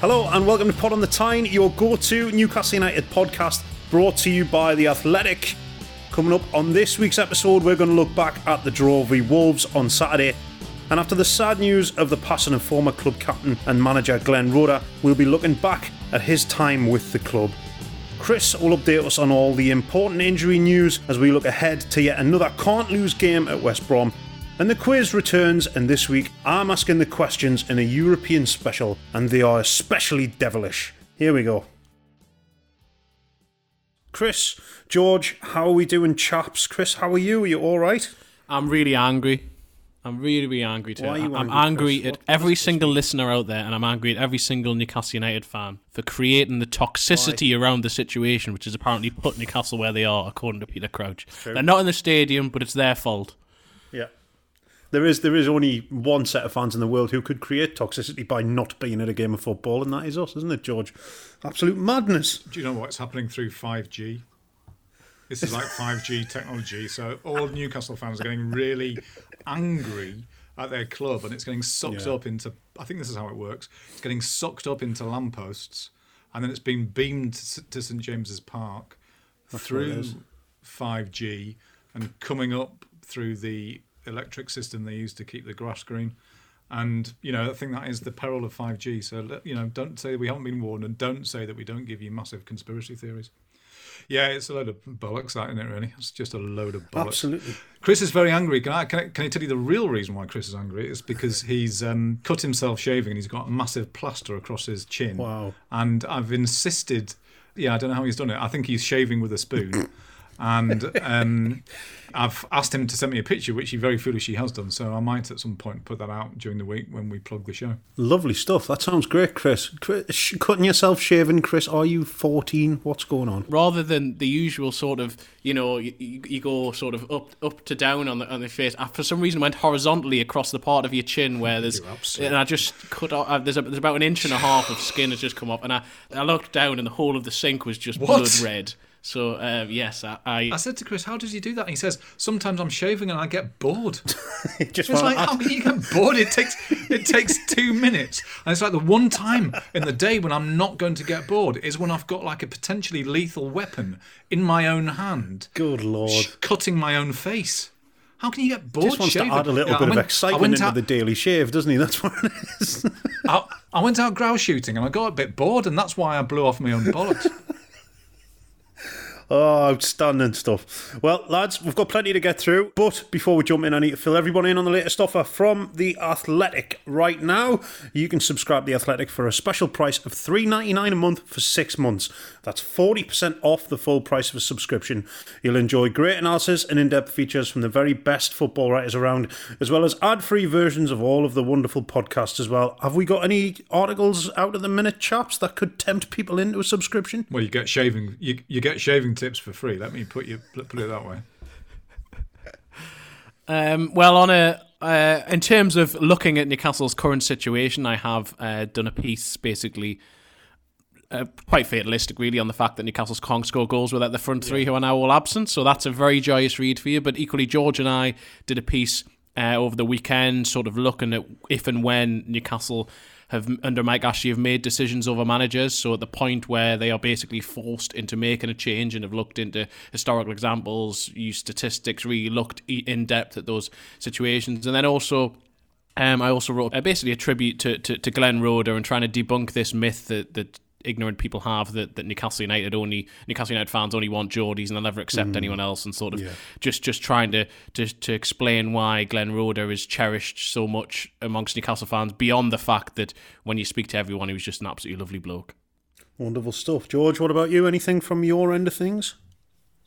Hello and welcome to Pod on the Tyne, your go-to Newcastle United podcast, brought to you by The Athletic. Coming up on this week's episode, we're going to look back at the draw v Wolves on Saturday. And after the sad news of the passing of former club captain and manager Glenn Roeder, we'll be looking back at his time with the club. Chris will update us on all the important injury news as we look ahead to yet another can't lose game at West Brom. And the quiz returns, and this week I'm asking the questions in a European special, and they are especially devilish. Here we go. Chris, George, how are we doing, chaps? Chris, how are you? Are you alright? I'm really angry. I'm really, really angry too. Why are you I'm angry, at every single listener out there, and I'm angry at every single Newcastle United fan for creating the toxicity around the situation, which has apparently put Newcastle where they are, according to Peter Crouch. They're not in the stadium, but it's their fault. Yeah. There is there is only one set of fans in the world who could create toxicity by not being at a game of football, and that is us, isn't it, George? Absolute madness. Do you know what's happening through 5G? This is like 5G technology. So all Newcastle fans are getting really angry at their club and it's getting sucked Yeah. up into, I think this is how it works, it's getting sucked up into lampposts and then it's being beamed to St James's Park what it through 5G and coming up through the electric system they use to keep the grass green. And you know, I think that is the peril of 5G. So you know, don't say we haven't been warned, and don't say that we don't give you massive conspiracy theories. Yeah, it's a load of bollocks, that isn't it? Really, it's just a load of bollocks. Absolutely. Chris is very angry. Can I, can I can I tell you the real reason why Chris is angry? It's because he's um, cut himself shaving and he's got a massive plaster across his chin. Wow. And I've insisted. Yeah, I don't know how he's done it. I think he's shaving with a spoon. And um, I've asked him to send me a picture, which he very foolishly has done. So I might at some point put that out during the week when we plug the show. Lovely stuff. That sounds great, Chris. Chris cutting yourself shaving, Chris. Are you 14? What's going on? Rather than the usual sort of, you know, you, you you go sort of up up to down on the on the face. I, for some reason, went horizontally across the part of your chin where there's, and I just cut off. uh, There's, a, there's about an inch and a half of skin has just come up, and I I looked down and the whole of the sink was just What? blood red. So uh, yes, I, I I said to Chris, "How does he do that?" And he says, "Sometimes I'm shaving and I get bored." Just It's wanna like, add- how can you get bored? It takes it takes two minutes, and it's like the one time in the day when I'm not going to get bored is when I've got like a potentially lethal weapon in my own hand, Good lord. sh- cutting my own face. How can you get bored? Just wants shaving? to add a little Yeah, bit went- of excitement went into out, the daily shave, doesn't he? That's what it is. I, I went out grouse shooting and I got a bit bored, and that's why I blew off my own bollocks. Oh, outstanding stuff. Well, lads, we've got plenty to get through, but before we jump in, I need to fill everyone in on the latest offer from The Athletic. Right now, you can subscribe The Athletic for a special price of three ninety nine a month for six months. That's 40% off the full price of a subscription. You'll enjoy great analysis and in depth features from the very best football writers around, as well as ad free versions of all of the wonderful podcasts as well. Have we got any articles out at the minute, chaps, that could tempt people into a subscription? Well, you get shaving. You, you get shaving tips for free. Let me put you put it that way. Um, well, on a uh, in terms of looking at Newcastle's current situation, I have uh, done a piece basically uh, quite fatalistic, really, on the fact that Newcastle's can't score goals without the front three who are now all absent. So that's a very joyous read for you. But equally, George and I did a piece uh, over the weekend, sort of looking at if and when Newcastle have under Mike Ashley have made decisions over managers. So at the point where they are basically forced into making a change and have looked into historical examples, used statistics, really looked in depth at those situations, and then also. Um, I also wrote uh, basically a tribute to, to, to Glenn Roeder and trying to debunk this myth that, that ignorant people have that, that Newcastle United only Newcastle United fans only want Geordies and they'll never accept mm. anyone else and sort of yeah. just just trying to, to to explain why Glenn Roeder is cherished so much amongst Newcastle fans beyond the fact that when you speak to everyone he was just an absolutely lovely bloke. Wonderful stuff. George, what about you? Anything from your end of things?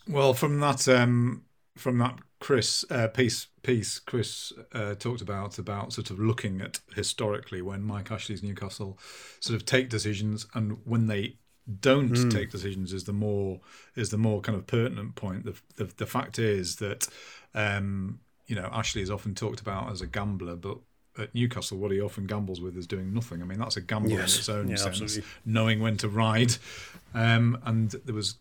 Well, from that um from that Chris uh, piece piece Chris uh, talked about about sort of looking at historically when Mike Ashley's Newcastle sort of take decisions and when they don't mm. take decisions is the more is the more kind of pertinent point. The the, the fact is that um, you know Ashley is often talked about as a gambler, but at Newcastle, what he often gambles with is doing nothing. I mean, that's a gamble yes. in its own yeah, sense, absolutely. knowing when to ride. Um, and there was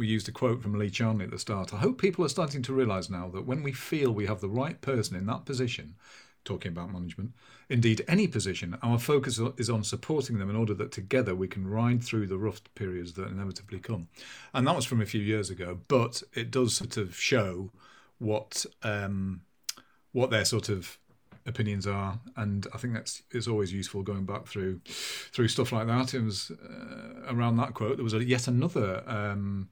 we used a quote from Lee Charnley at the start. I hope people are starting to realise now that when we feel we have the right person in that position, talking about management, indeed any position, our focus is on supporting them in order that together we can ride through the rough periods that inevitably come. And that was from a few years ago, but it does sort of show what um, what their sort of opinions are, and I think that's it's always useful going back through through stuff like that. It was uh, around that quote. There was a, yet another um,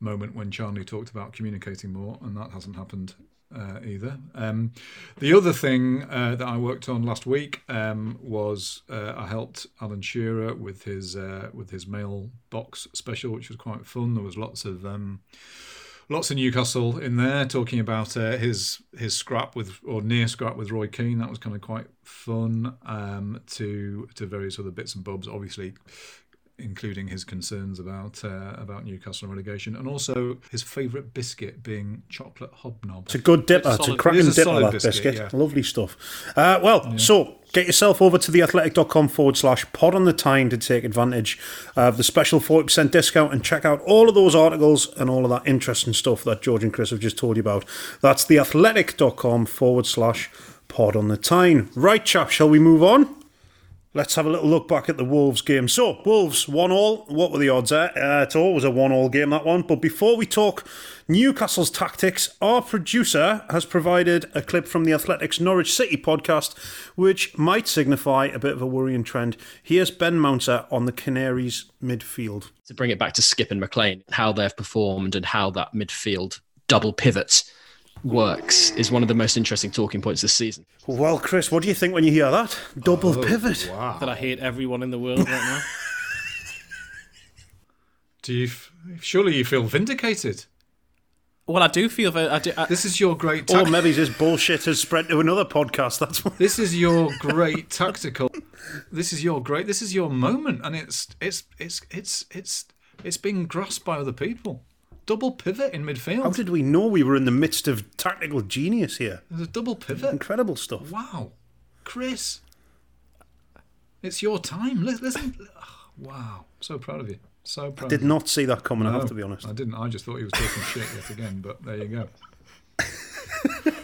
moment when Charnley talked about communicating more, and that hasn't happened uh, either. Um, the other thing uh, that I worked on last week um, was uh, I helped Alan Shearer with his uh, with his mailbox special, which was quite fun. There was lots of um, lots of Newcastle in there talking about uh, his his scrap with or near scrap with Roy Keane. That was kind of quite fun. Um, to to various other bits and bobs. Obviously, including his concerns about uh, about Newcastle relegation, and also his favourite biscuit being chocolate hobnob. It's a good dipper. It's, it's a cracking dipper, that biscuit. biscuit. Yeah. Lovely stuff. Uh, well, yeah. so get yourself over to theathletic.com forward slash pod on the Tyne to take advantage of the special 40% discount and check out all of those articles and all of that interesting stuff that George and Chris have just told you about. That's theathletic.com forward slash pod on the Tyne. Right, chap, shall we move on? Let's have a little look back at the Wolves game. So, Wolves, one all. What were the odds there? Uh, it's always a one all game, that one. But before we talk Newcastle's tactics, our producer has provided a clip from the Athletics Norwich City podcast, which might signify a bit of a worrying trend. Here's Ben Mounter on the Canaries midfield. To bring it back to Skipp and McLean, how they've performed and how that midfield double pivots works is one of the most interesting talking points this season. Well, Chris, what do you think when you hear that? Double oh, pivot. Wow. That I hate everyone in the world right now. do you? Surely you feel vindicated. Well, I do feel that I do. I, this is your great. Ta- or maybe this bullshit has spread to another podcast. That's what. This is your great tactical. This is your great. This is your moment, and it's it's it's it's it's it's being grasped by other people double pivot in midfield. How did we know we were in the midst of tactical genius here? There's a double pivot. Incredible stuff. Wow. Chris, it's your time. Listen. Wow. So proud of you. So proud. I did not see that coming, no, I have to be honest. I didn't. I just thought he was talking shit yet again, but there you go.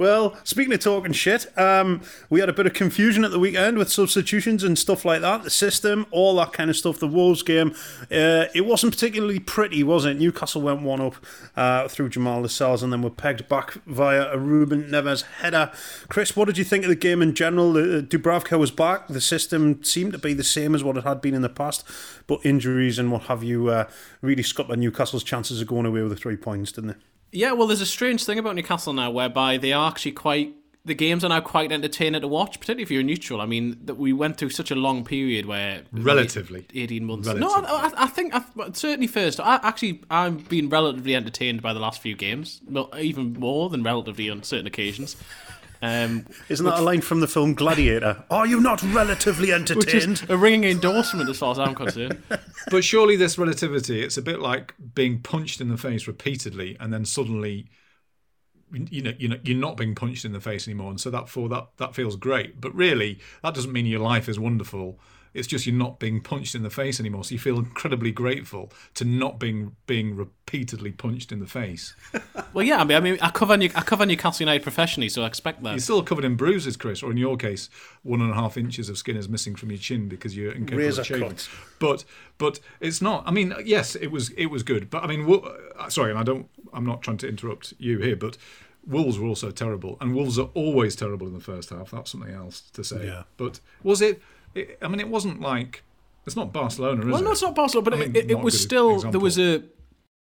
Well, speaking of talking shit, um, we had a bit of confusion at the weekend with substitutions and stuff like that. The system, all that kind of stuff. The Wolves game, uh, it wasn't particularly pretty, was it? Newcastle went one up uh, through Jamal Lascelles and then were pegged back via a Ruben Neves header. Chris, what did you think of the game in general? Uh, Dubravka was back. The system seemed to be the same as what it had been in the past, but injuries and what have you uh, really scuppered Newcastle's chances of going away with the three points, didn't they? Yeah, well, there's a strange thing about Newcastle now, whereby they are actually quite. The games are now quite entertaining to watch, particularly if you're neutral. I mean, that we went through such a long period where relatively eighteen months. Relatively. No, I, I think I, certainly first. I actually I've been relatively entertained by the last few games, well, even more than relatively on certain occasions. Um, Isn't that a line from the film Gladiator? Are you not relatively which entertained? is a ringing endorsement as far as I'm concerned. But surely this relativity, it's a bit like being punched in the face repeatedly and then suddenly you know, you know, you're not being punched in the face anymore, and so that for that that feels great. But really, that doesn't mean your life is wonderful. It's just you're not being punched in the face anymore, so you feel incredibly grateful to not being being repeatedly punched in the face. Well, yeah, I mean, I mean, I cover New, I cover Newcastle United professionally, so I expect that. You're still covered in bruises, Chris, or in your case, one and a half inches of skin is missing from your chin because you're incapable Razor of shaving. cuts. But but it's not. I mean, yes, it was it was good, but I mean, Wo- uh, sorry, and I don't. I'm not trying to interrupt you here, but. Wolves were also terrible, and Wolves are always terrible in the first half. That's something else to say. Yeah. But was it, it? I mean, it wasn't like it's not Barcelona, is well, it? no, it's not Barcelona, but I mean, it, it was still example. there was a.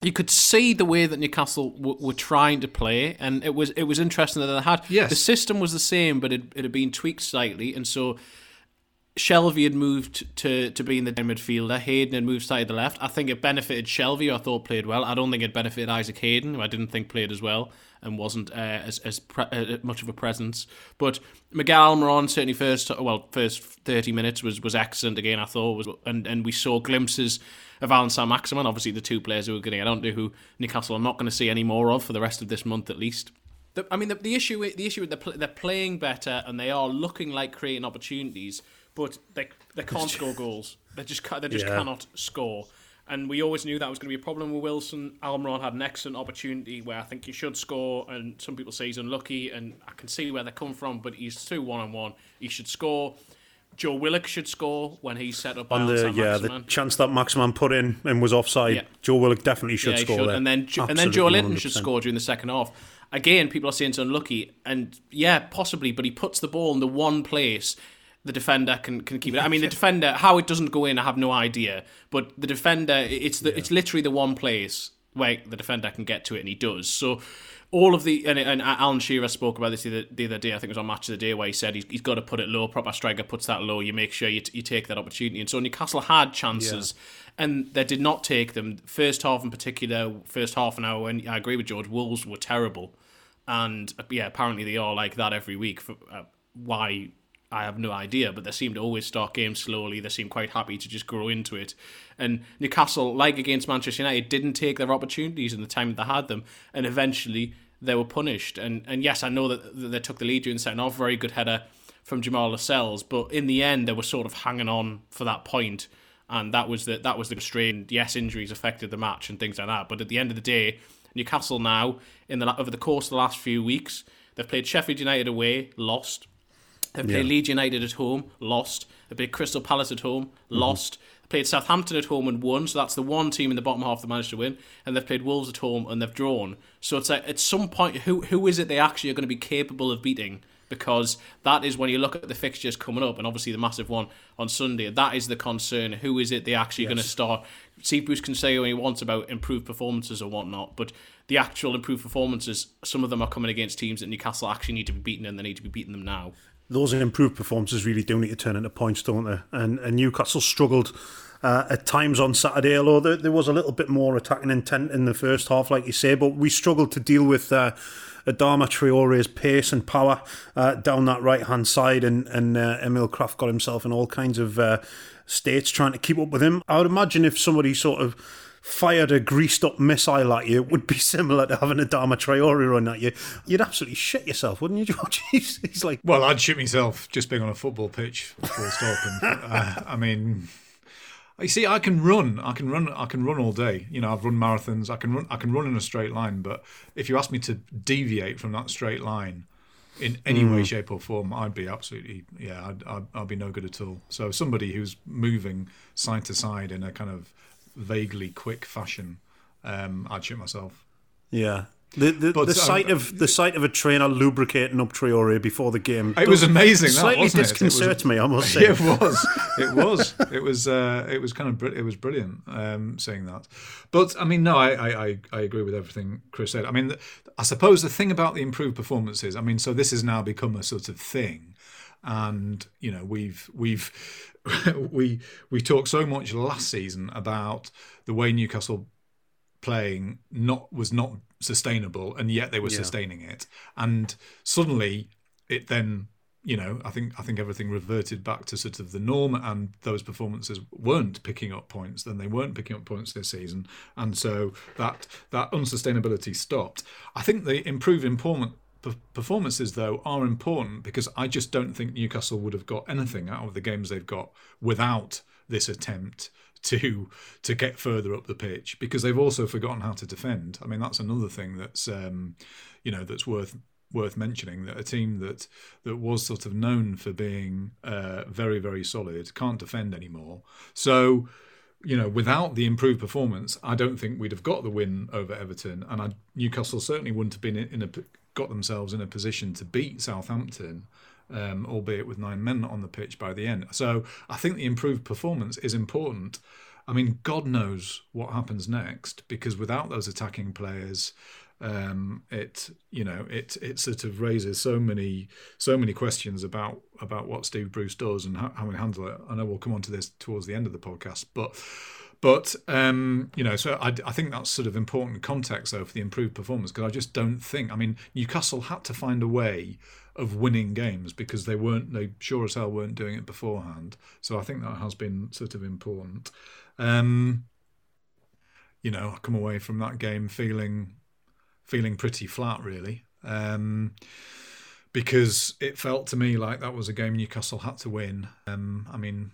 You could see the way that Newcastle w- were trying to play, and it was it was interesting that they had Yes. the system was the same, but it, it had been tweaked slightly, and so Shelvey had moved to to being the midfielder. Hayden had moved side to the left. I think it benefited Shelvey, I thought played well. I don't think it benefited Isaac Hayden, who I didn't think played as well and wasn't uh, as as pre- uh, much of a presence. But Miguel Almiron certainly first well first thirty minutes was was excellent again. I thought was and and we saw glimpses of Allan Saint-Maximin, obviously the two players who we're going to get onto who Newcastle are not going to see any more of for the rest of this month at least. The, I mean, the, the issue the issue with the pl- they're playing better and they are looking like creating opportunities, but they they can't score goals. They just they just Yeah. cannot score. And we always knew that was going to be a problem with Wilson. Almiron had an excellent opportunity where I think he should score, and some people say he's unlucky, and I can see where they come from. But he's two one on one. He should score. Joe Willock should score when he's set up On the yeah, the chance that Maximin put in and was offside, Yeah. Joe Willock definitely should yeah, score should. there. And then Jo- and then Joelinton should 100%. score during the second half. Again, people are saying it's unlucky, and yeah, possibly, but he puts the ball in the one place the defender can, can keep it. I mean, the defender how it doesn't go in, I have no idea. But the defender, it's the it's literally the one place where the defender can get to it, and he does. So. All of the and, and Alan Shearer spoke about this the other, the other day. I think it was on Match of the Day where he said he's, he's got to put it low. Proper striker puts that low. You make sure you, t- you take that opportunity. And so Newcastle had chances, and they did not take them. First half in particular, first half an hour. And I agree with George. Wolves were terrible, and uh, yeah, apparently they are like that every week. For, uh, why I have no idea, but they seem to always start games slowly. They seem quite happy to just grow into it. And Newcastle, like against Manchester United, didn't take their opportunities in the time that they had them, and eventually they were punished. And and yes, I know that they took the lead during the second half. Very good header from Jamal Lascelles, but in the end, they were sort of hanging on for that point, and that was the that was the strain. Yes, injuries affected the match and things like that, but at the end of the day, Newcastle now in the over the course of the last few weeks, they've played Sheffield United away, lost. They played Leeds United at home, lost. They played Crystal Palace at home, mm-hmm. lost. They played Southampton at home and won. So that's the one team in the bottom half that managed to win. And they've played Wolves at home and they've drawn. So it's like at some point, who who is it they actually are going to be capable of beating? Because that is when you look at the fixtures coming up, and obviously the massive one on Sunday. That is the concern. Who is it they actually going to start? See, Bruce can say what he wants about improved performances or whatnot, but the actual improved performances, some of them are coming against teams that Newcastle actually need to be beaten, and they need to be beating them now. Those improved performances really do need to turn into points, don't they? And, and Newcastle struggled uh, at times on Saturday, although there, there was a little bit more attacking intent in the first half, like you say. But we struggled to deal with uh, Adama Traore's pace and power uh, down that right hand side, and and uh, Emil Krafth got himself in all kinds of uh, states trying to keep up with him. I would imagine if somebody sort of fired a greased up missile at you, it would be similar to having Adama Traore run at you. You'd absolutely shit yourself, wouldn't you, George? He's, he's like, Well, I'd shit myself just being on a football pitch, full stop. And uh, I mean, you see, I can run. I can run. I can run all day. You know, I've run marathons. I can run. I can run in a straight line. But if you ask me to deviate from that straight line in any way, shape, or form, I'd be absolutely yeah. I'd, I'd, I'd be no good at all. So somebody who's moving side to side in a kind of vaguely quick fashion, um, I'd shit myself. Yeah. The the, But, the um, sight of the sight of a trainer lubricating up Traore before the game. It was amazing, that, Slightly wasn't it? It was- me, I must say. It was. It was. It was. Uh, it was kind of. br- It was brilliant um, seeing that. But I mean, no, I, I, I, agree with everything Chris said. I mean, I suppose the thing about the improved performances. I mean, so this has now become a sort of thing, and you know, we've we've we we talked so much last season about the way Newcastle playing not was not sustainable and yet they were sustaining it and suddenly it then you know, I think I think everything reverted back to sort of the norm, and those performances weren't picking up points. Then they weren't picking up points this season, and so that that unsustainability stopped. I think the improved performances though are important because I just don't think Newcastle would have got anything out of the games they've got without this attempt to to get further up the pitch because they've also forgotten how to defend. I mean that's another thing that's um, you know that's worth worth mentioning that a team that that was sort of known for being uh, very very solid can't defend anymore. So you know, without the improved performance, I don't think we'd have got the win over Everton, and I, Newcastle certainly wouldn't have been in a got themselves in a position to beat Southampton. Um, albeit with nine men on the pitch by the end. So I think the improved performance is important. I mean, God knows what happens next because without those attacking players, um, it you know it it sort of raises so many so many questions about about what Steve Bruce does and how, how we handle it. I know we'll come on to this towards the end of the podcast, but but um, you know, so I, I think that's sort of important context though for the improved performance because I just don't think. I mean, Newcastle had to find a way of winning games because they weren't they sure as hell weren't doing it beforehand. So I think that has been sort of important. Um, you know, I come away from that game feeling feeling pretty flat, really. Um, because it felt to me like that was a game Newcastle had to win. Um, I mean,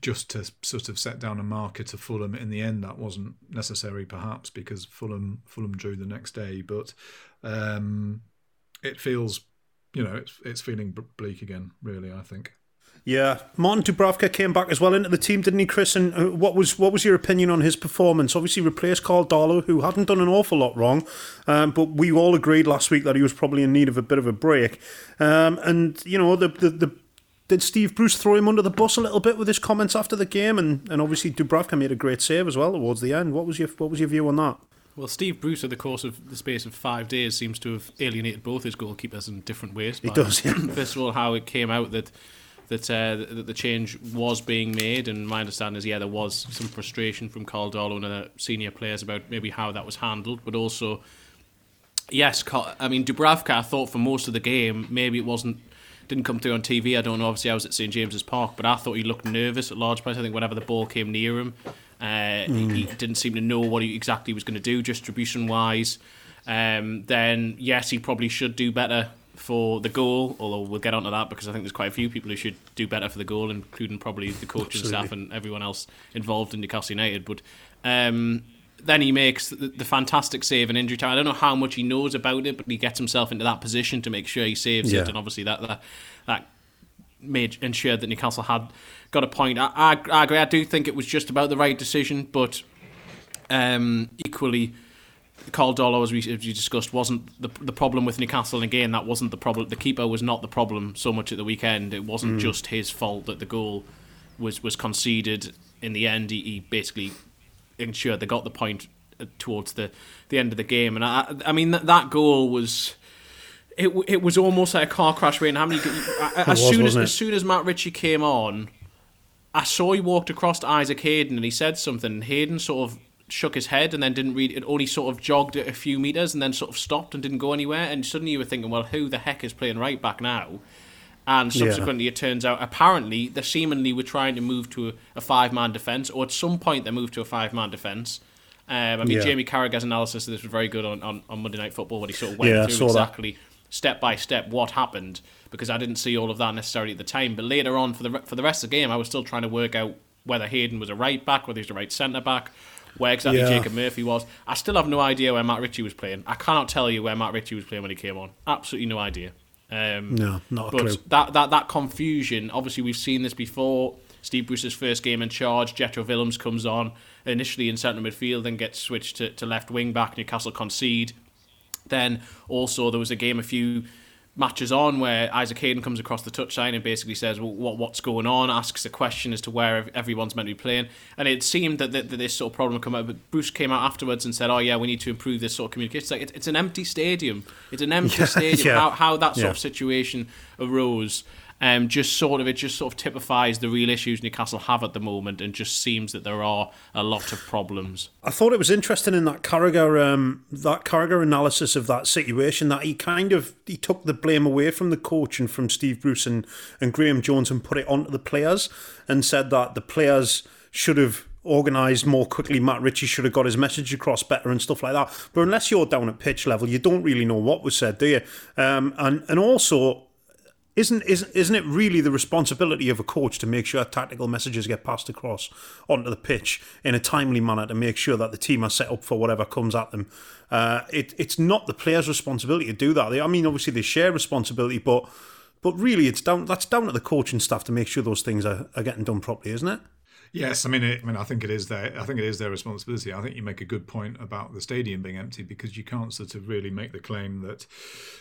just to sort of set down a marker to Fulham in the end, that wasn't necessary, perhaps because Fulham Fulham drew the next day. But um, it feels, you know, it's it's feeling bleak again. Really, I think. Yeah, Martin Dubravka came back as well into the team, didn't he, Chris? And uh, what was what was your opinion on his performance? Obviously, replaced Karl Darlow, who hadn't done an awful lot wrong, um, but we all agreed last week that he was probably in need of a bit of a break. Um, and you know, the, the the did Steve Bruce throw him under the bus a little bit with his comments after the game? And, and obviously Dubravka made a great save as well towards the end. What was your what was your view on that? Well, Steve Bruce, over the course of the space of five days, seems to have alienated both his goalkeepers in different ways. He does. Yeah. First of all, how it came out that that uh, that the change was being made, and my understanding is yeah, there was some frustration from Karl Darlow and other senior players about maybe how that was handled, but also. Yes, I mean Dubravka. I thought for most of the game, maybe it wasn't didn't come through on TV. I don't know. Obviously, I was at St James's Park, but I thought he looked nervous at large points. I think whenever the ball came near him, uh, mm. he, he, didn't seem to know what exactly he exactly was going to do distribution wise. Um, then yes, he probably should do better for the goal. Although we'll get onto that because I think there's quite a few people who should do better for the goal, including probably the coaching staff and everyone else involved in Newcastle United. But um, then he makes the, the, fantastic save in injury time. I don't know how much he knows about it, but he gets himself into that position to make sure he saves yeah. it, and obviously that that that made ensured that Newcastle had got a point. I, I, I agree. I do think it was just about the right decision, but um, equally. Karl Darlow, as we, as we discussed, wasn't the, the problem with Newcastle. And again, that wasn't the problem. The keeper was not the problem so much at the weekend. It wasn't mm. just his fault that the goal was was conceded. In the end, he, he basically ensured they got the point uh, towards the, the end of the game. And I, I mean, that, that goal was. It, it was almost like a car crash. Wayne, how many? as was, soon as as soon as Matt Ritchie came on, I saw he walked across to Isaac Hayden and he said something. Hayden sort of shook his head and then didn't read it. Only sort of jogged a few meters and then sort of stopped and didn't go anywhere. And suddenly you were thinking, well, who the heck is playing right back now? And subsequently, yeah. it turns out apparently they seemingly were trying to move to a, a five man defence, or at some point they moved to a five man defence. Um, I mean, yeah. Jamie Carragher's analysis of this was very good on, on, on Monday Night Football, when he sort of went yeah, through exactly that. step by step what happened, because I didn't see all of that necessarily at the time. But later on, for the for the rest of the game, I was still trying to work out whether Hayden was a right back, whether he was a right centre back, where exactly yeah. Jacob Murphy was. I still have no idea where Matt Ritchie was playing. I cannot tell you where Matt Ritchie was playing when he came on. Absolutely no idea. Um, no, not a but clue. that that that confusion. Obviously, we've seen this before. Steve Bruce's first game in charge, Jetro Willems comes on initially in central midfield, then gets switched to, to left wing back. Newcastle concede. Then also there was a game a few matches on where Isaac Hayden comes across the touchline and basically says, well, what, what's going on? Asks a question as to where everyone's meant to be playing. And it seemed that, that, that this sort of problem come up. But Bruce came out afterwards and said, oh, yeah, we need to improve this sort of communication. It's like, it's, it's an empty stadium. It's an empty yeah, stadium. Yeah. How, how that sort yeah. of situation arose. Um, just sort of it just sort of typifies the real issues Newcastle have at the moment, and just seems that there are a lot of problems. I thought it was interesting in that Carragher um, that Carragher analysis of that situation that he kind of he took the blame away from the coach and from Steve Bruce and, and Graeme Jones and put it onto the players and said that the players should have organised more quickly. Matt Ritchie should have got his message across better and stuff like that. But unless you're down at pitch level, you don't really know what was said, do you? Um, and and also isn't, isn't isn't it really the responsibility of a coach to make sure tactical messages get passed across onto the pitch in a timely manner to make sure that the team are set up for whatever comes at them? Uh, it, it's not the players' responsibility to do that. They, I mean, obviously they share responsibility, but but really it's down that's down to the coaching staff to make sure those things are, are getting done properly, isn't it? Yes, I mean, it, I mean, I think it is their, I think it is their responsibility. I think you make a good point about the stadium being empty because you can't sort of really make the claim that,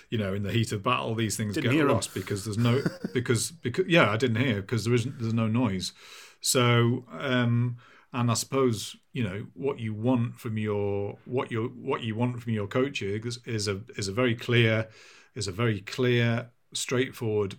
you know, in the heat of battle these things Didn't get lost because there's no because because yeah, I didn't hear because there isn't there's no noise. So, um, and I suppose you know what you want from your what you what you want from your coaches is a is a very clear is a very clear, straightforward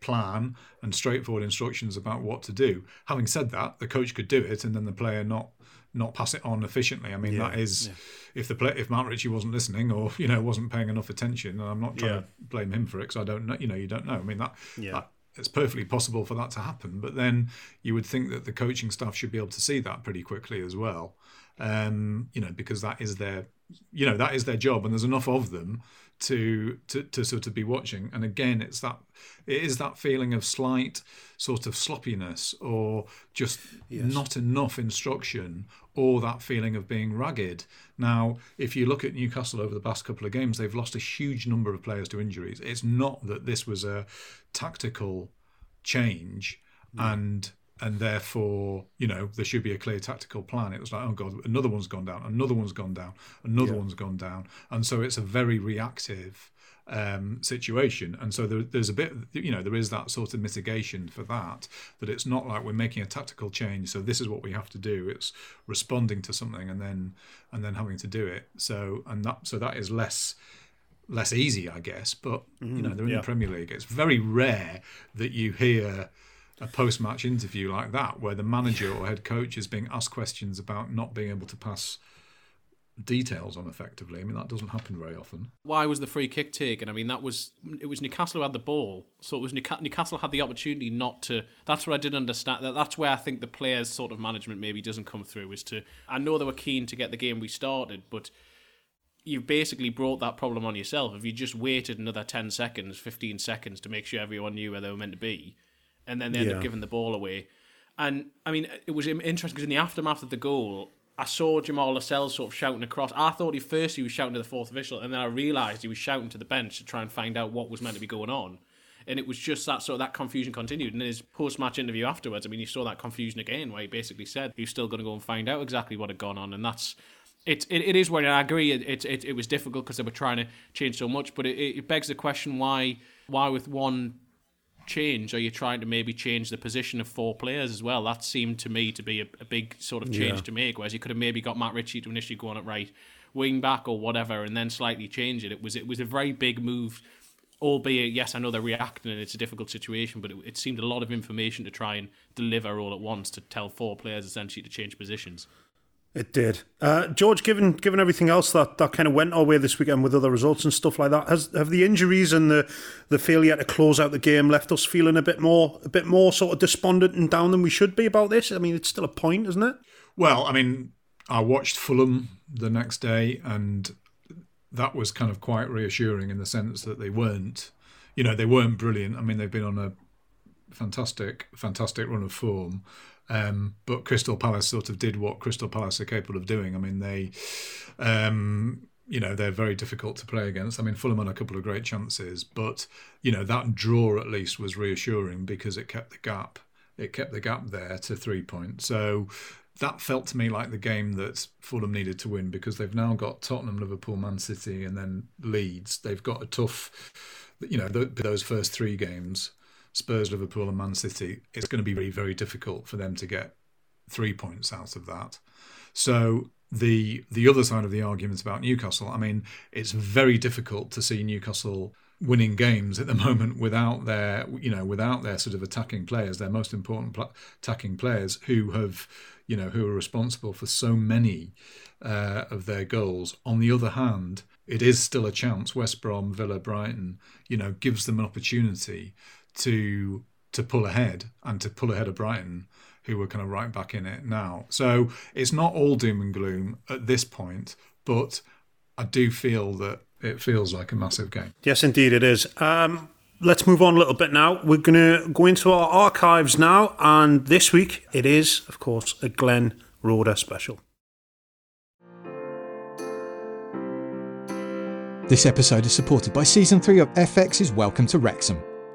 plan and straightforward instructions about what to do. Having said that, the coach could do it and then the player not not pass it on efficiently. I mean, Yeah, that is if the play, if Matt Ritchie wasn't listening or you know wasn't paying enough attention, and I'm not trying Yeah. to blame him for it because I don't know. You know, you don't know. I mean that. Yeah. that it's perfectly possible for that to happen, but then you would think that the coaching staff should be able to see that pretty quickly as well. Um, you know, because that is their, you know, that is their job, and there's enough of them to to to sort of be watching. And again, it's that it is that feeling of slight sort of sloppiness or just not enough instruction or that feeling of being ragged. Now, if you look at Newcastle over the past couple of games, they've lost a huge number of players to injuries. It's not that this was a tactical change and and therefore you know there should be a clear tactical plan it was like oh god another one's gone down another one's gone down another one's gone down and so it's a very reactive um, situation and so there, there's a bit you know there is that sort of mitigation for that that it's not like we're making a tactical change so this is what we have to do it's responding to something and then and then having to do it so and that so that is less less easy, I guess. But you know, they're in yeah. the Premier League. It's very rare that you hear a post-match interview like that, where the manager or head coach is being asked questions about not being able to pass details on effectively. I mean, that doesn't happen very often. Why was the free kick taken? I mean, that was it was Newcastle who had the ball, so it was Newca- Newcastle had the opportunity not to. That's what I didn't understand. That that's where I think the players' sort of management maybe doesn't come through. Is to I know they were keen to get the game restarted, but you've basically brought that problem on yourself. If you just waited another ten seconds, fifteen seconds to make sure everyone knew where they were meant to be, and then they end Yeah. up giving the ball away. And I mean, it was interesting because in the aftermath of the goal, I saw Jamal Lascelles sort of shouting across. I thought he first he was shouting to the fourth official, and then I realised he was shouting to the bench to try and find out what was meant to be going on. And it was just that sort of that confusion continued. And in his post match interview afterwards, I mean, you saw that confusion again, where he basically said he was still going to go and find out exactly what had gone on. And that's it. It, it is worrying. I agree. It it, it, it was difficult because they were trying to change so much, but it, it begs the question why why with one change are you trying to maybe change the position of four players as well? That seemed to me to be a, a big sort of change Yeah. to make. Whereas you could have maybe got Matt Ritchie to initially go on at right wing back or whatever, and then slightly change it. It was it was a very big move. Albeit, yes, I know they're reacting and it's a difficult situation, but it, it seemed a lot of information to try and deliver all at once to tell four players essentially to change positions. It did. Uh, George, given given everything else that, that kind of went our way this weekend with other results and stuff like that, has have the injuries and the, the failure to close out the game left us feeling a bit more a bit more sort of despondent and down than we should be about this? I mean, it's still a point, isn't it? Well, I mean, I watched Fulham the next day, and that was kind of quite reassuring in the sense that they weren't, you know, they weren't brilliant. I mean, they've been on a fantastic, fantastic run of form. Um, but Crystal Palace sort of did what Crystal Palace are capable of doing. I mean, they, um, you know, they're very difficult to play against. I mean, Fulham had a couple of great chances, but you know that draw at least was reassuring because it kept the gap. It kept the gap there to three points. So that felt to me like the game that Fulham needed to win because they've now got Tottenham, Liverpool, Man City, and then Leeds. They've got a tough, you know, th those first three games. Spurs, Liverpool, and Man City, it's going to be very, very difficult for them to get three points out of that. So the the other side of the argument about Newcastle, I mean, it's very difficult to see Newcastle winning games at the moment without their you know without their sort of attacking players their most important pl- attacking players who have you know who are responsible for so many uh, of their goals on the other hand it is still a chance West Brom Villa Brighton you know gives them an opportunity to to pull ahead and to pull ahead of Brighton who were kind of right back in it now so it's not all doom and gloom at this point but I do feel that it feels like a massive game. Yes, indeed, it is. Um, let's move on a little bit now. We're going to go into our archives now, and this week it is, of course, a Glenn Roeder special. This episode is supported by Season 3 of FX's Welcome to Wrexham.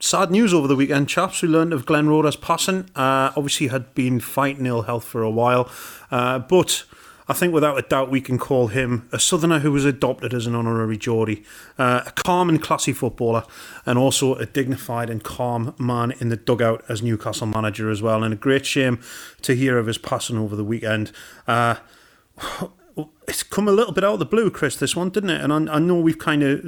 sad news over the weekend, chaps. We learned of Glenn Roeder's passing. Uh, obviously, had been fighting ill health for a while, uh, but I think without a doubt we can call him a Southerner who was adopted as an honorary Geordie, uh, a calm and classy footballer, and also a dignified and calm man in the dugout as Newcastle manager as well. And a great shame to hear of his passing over the weekend. Uh, it's come a little bit out of the blue, Chris, this one, didn't it? And I, I know we've kind of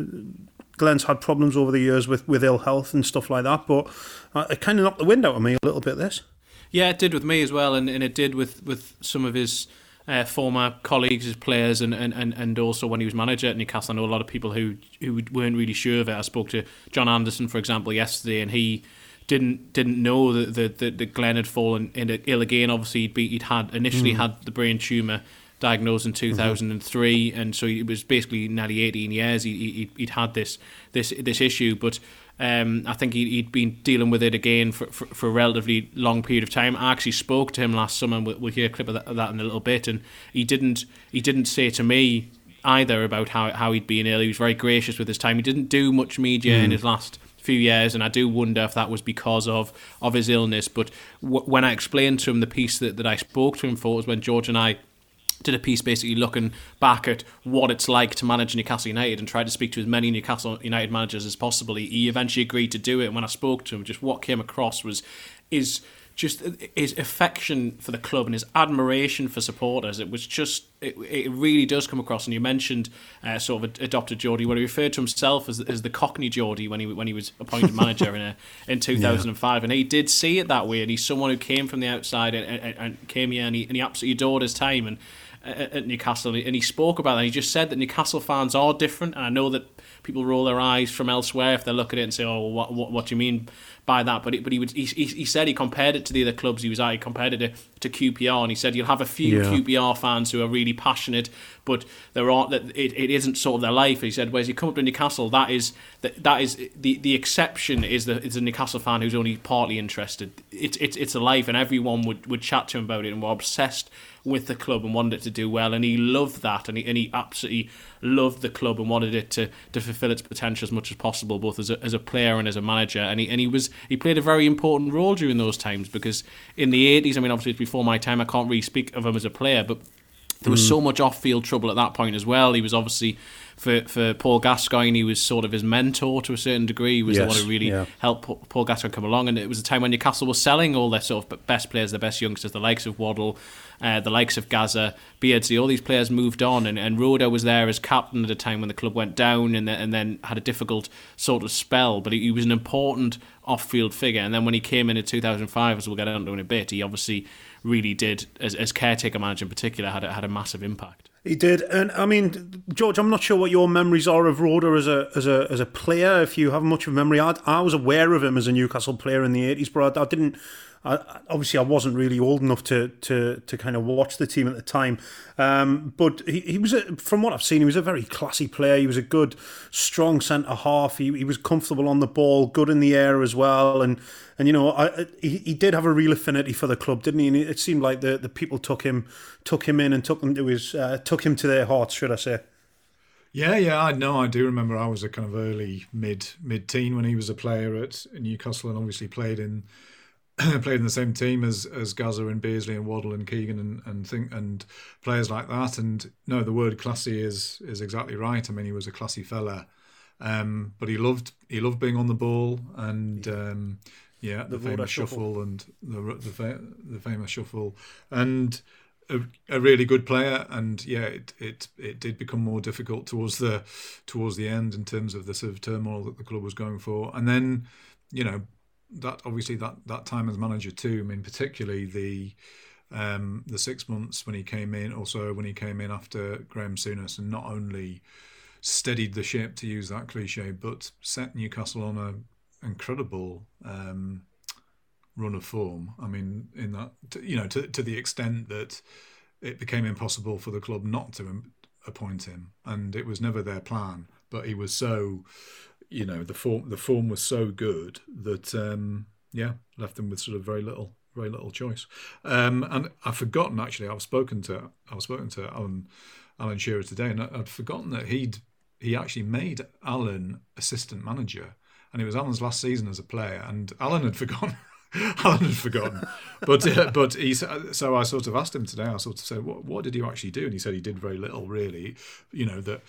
Glenn's had problems over the years with, with ill health and stuff like that, but uh, it kind of knocked the wind out of me a little bit. This, yeah, it did with me as well, and, and it did with, with some of his uh, former colleagues as players, and, and, and and also when he was manager at Newcastle. I know a lot of people who who weren't really sure of it. I spoke to John Anderson, for example, yesterday, and he didn't didn't know that that, that Glenn had fallen ill again. Obviously, he'd, be, he'd had initially mm. had the brain tumor diagnosed in 2003, mm-hmm. and so it was basically nearly 18 years he, he, would had this this this issue. But um, I think he, had been dealing with it again for, for, for, a relatively long period of time. I actually spoke to him last summer, and we'll, we'll hear a clip of that, of that in a little bit. And he didn't he didn't say to me either about how how he'd been ill. He was very gracious with his time. He didn't do much media mm. in his last few years, and I do wonder if that was because of of his illness. But w- when I explained to him the piece that, that I spoke to him for was when George and I did a piece basically looking back at what it's like to manage Newcastle United and tried to speak to as many Newcastle United managers as possible. He eventually agreed to do it. And when I spoke to him, just what came across was is just his affection for the club and his admiration for supporters. It was just, it, it really does come across. And you mentioned uh, sort of adopted Geordie, where he referred to himself as, as the Cockney Geordie when he when he was appointed manager in a, in 2005. Yeah. And he did see it that way. And he's someone who came from the outside and, and, and came here and he, and he absolutely adored his time. And at Newcastle, and he spoke about that. He just said that Newcastle fans are different, and I know that people roll their eyes from elsewhere if they look at it and say, "Oh, what what, what do you mean by that?" But it, but he would he, he said he compared it to the other clubs he was at. He compared it to, to QPR, and he said you'll have a few yeah. QPR fans who are really passionate, but there are that it, it isn't sort of their life. He said, whereas you come up to Newcastle, that is that, that is the the exception is the is a Newcastle fan who's only partly interested. It's it's it's a life, and everyone would would chat to him about it and were obsessed with the club and wanted it to do well, and he loved that, and he, and he absolutely loved the club and wanted it to, to fulfill its potential as much as possible, both as a, as a player and as a manager. And he and he was he played a very important role during those times because in the eighties, I mean, obviously it's before my time, I can't really speak of him as a player, but there was mm. so much off-field trouble at that point as well. He was obviously for for Paul Gascoigne, he was sort of his mentor to a certain degree. He was yes, the one who really yeah. helped Paul Gascoigne come along. And it was a time when Newcastle was selling all their sort of best players, their best youngsters, the likes of Waddle, uh, the likes of Gazza, Beardsley. All these players moved on, and, and was there as captain at a time when the club went down, and then, and then had a difficult sort of spell. But he, he was an important off-field figure. And then when he came in in 2005, as we'll get into in a bit, he obviously really did, as, as caretaker manager in particular, had a, had a massive impact. He did, and I mean, George, I'm not sure what your memories are of Roeder as a as a as a player. If you have much of memory, I, I was aware of him as a Newcastle player in the '80s, but I, I didn't. I, obviously, I wasn't really old enough to to to kind of watch the team at the time. Um, but he, he was, a, from what I've seen, he was a very classy player. He was a good, strong centre half. He, he was comfortable on the ball, good in the air as well, and and you know, I, he, he did have a real affinity for the club, didn't he? And it seemed like the, the people took him took him in and took him to his uh, took him to their hearts, should I say? Yeah, yeah, I know. I do remember. I was a kind of early mid mid teen when he was a player at Newcastle, and obviously played in played in the same team as as Gazza and Beardsley and Waddle and Keegan and and think and players like that. And no, the word classy is is exactly right. I mean, he was a classy fella, um, but he loved he loved being on the ball and. Um, yeah, the, the famous shuffle. shuffle. and the the, the famous shuffle, and a, a, really good player. And yeah, it, it it did become more difficult towards the towards the end in terms of the sort of turmoil that the club was going for. And then, you know, that obviously that that time as manager too. I mean, particularly the um, the six months when he came in, also when he came in after Graeme Souness, and not only steadied the ship to use that cliche, but set Newcastle on a incredible um, run of form. I mean, in that you know, to to the extent that it became impossible for the club not to appoint him, and it was never their plan. But he was so, you know, the form the form was so good that um, yeah, left them with sort of very little very little choice. Um, and I've forgotten actually. I've spoken to I've spoken to Alan Alan Shearer today, and I'd forgotten that he'd he actually made Alan assistant manager and it was Alan's last season as a player, and Alan had forgotten. Alan had forgotten, but uh, but he so I sort of asked him today. I sort of said, "What what did you actually do?" And he said he did very little, really. You know that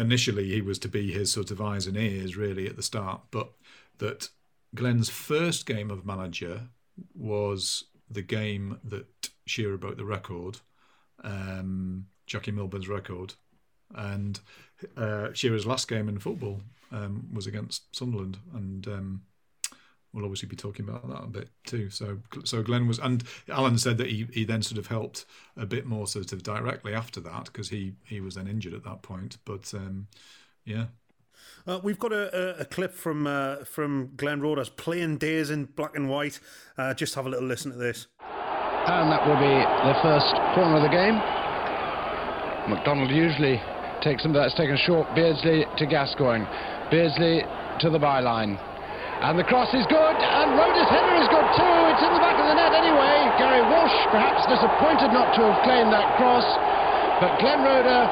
initially he was to be his sort of eyes and ears, really at the start, but that Glenn's first game of manager was the game that Shearer broke the record, um, Jackie Milburn's record, and uh, Shearer's last game in football um, was against Sunderland, and um, we'll obviously be talking about that a bit too. So, so Glenn was, and Alan said that he, he then sort of helped a bit more sort of directly after that because he he was then injured at that point. But um, yeah. Uh, we've got a, a, a clip from uh, from Glenn Roeder's playing days in black and white. Uh, just have a little listen to this. And that will be the first corner of the game. McDonald usually takes him. That's taken short. Beardsley to Gascoigne. Beardsley to the byline. And the cross is good, and Roeder's header is good too. It's in the back of the net anyway. Gary Walsh perhaps disappointed not to have claimed that cross. But Glenn Roeder,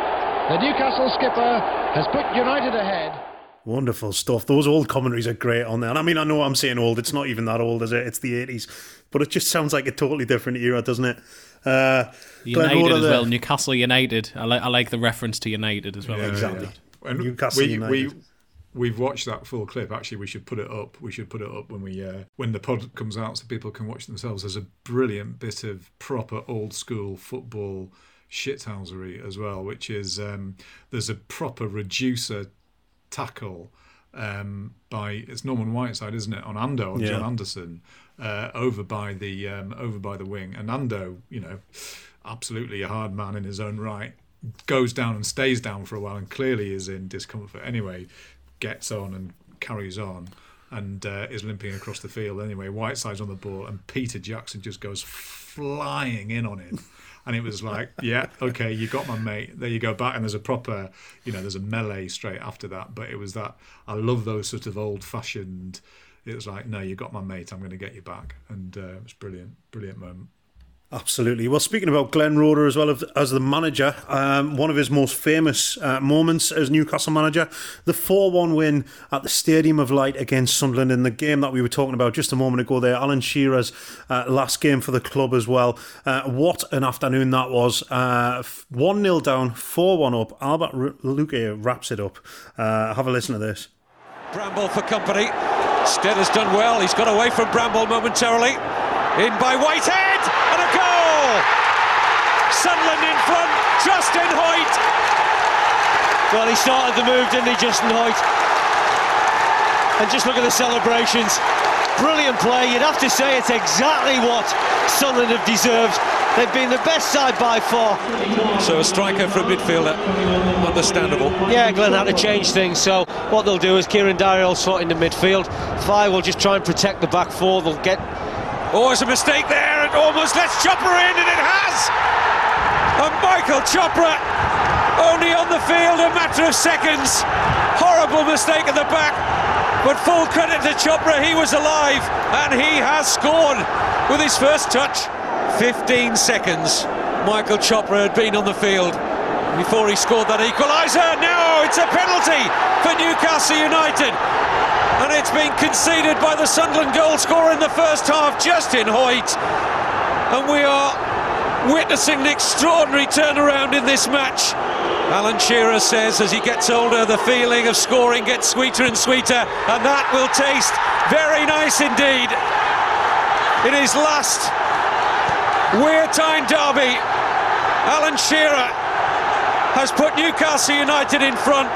the Newcastle skipper, has put United ahead. Wonderful stuff. Those old commentaries are great on there. And I mean, I know I'm saying old. It's not even that old, is it? It's the 80s. But it just sounds like a totally different era, doesn't it? Uh, United as well. Newcastle United. I like, I like the reference to United as well. Yeah, exactly. Yeah. Newcastle we, United. We, we've watched that full clip. Actually, we should put it up. We should put it up when we uh, when the pod comes out, so people can watch themselves. There's a brilliant bit of proper old school football shithousery as well, which is um, there's a proper reducer tackle um, by it's Norman Whiteside, isn't it, on Ando on yeah. John Anderson uh, over by the um, over by the wing, and Ando, you know, absolutely a hard man in his own right, goes down and stays down for a while, and clearly is in discomfort. Anyway, gets on and carries on and uh, is limping across the field anyway. Whiteside's on the ball, and Peter Jackson just goes flying in on him. And it was like, yeah, okay, you got my mate. There you go back. And there's a proper, you know, there's a melee straight after that. But it was that, I love those sort of old fashioned, it was like, no, you got my mate. I'm going to get you back. And uh, it was brilliant, brilliant moment. Absolutely. Well, speaking about Glenn Roeder as well as the manager, um, one of his most famous uh, moments as Newcastle manager, the 4 1 win at the Stadium of Light against Sunderland in the game that we were talking about just a moment ago there. Alan Shearer's uh, last game for the club as well. Uh, what an afternoon that was. Uh, 1 0 down, 4 1 up. Albert R- Luque wraps it up. Uh, have a listen to this. Bramble for company. Stead has done well. He's got away from Bramble momentarily. In by Whitehead and a goal! Sunderland in front, Justin Hoyte. Well, he started the move, didn't he, Justin Hoyte? And just look at the celebrations. Brilliant play. You'd have to say it's exactly what Sunderland have deserved. They've been the best side by far. So a striker for a midfielder, understandable. Yeah, Glenn had to change things. So what they'll do is Kieran Dyer will slot into midfield. Five will just try and protect the back four. They'll get. Oh, it's a mistake there. It almost lets Chopra in, and it has. And Michael Chopra only on the field a matter of seconds. Horrible mistake at the back. But full credit to Chopra, he was alive and he has scored with his first touch. 15 seconds. Michael Chopra had been on the field before he scored that equaliser. Now it's a penalty for Newcastle United. And it's been conceded by the Sunderland goal scorer in the first half, Justin Hoyte. And we are witnessing an extraordinary turnaround in this match. Alan Shearer says as he gets older, the feeling of scoring gets sweeter and sweeter, and that will taste very nice indeed. In his last Wear Tyne derby, Alan Shearer has put Newcastle United in front.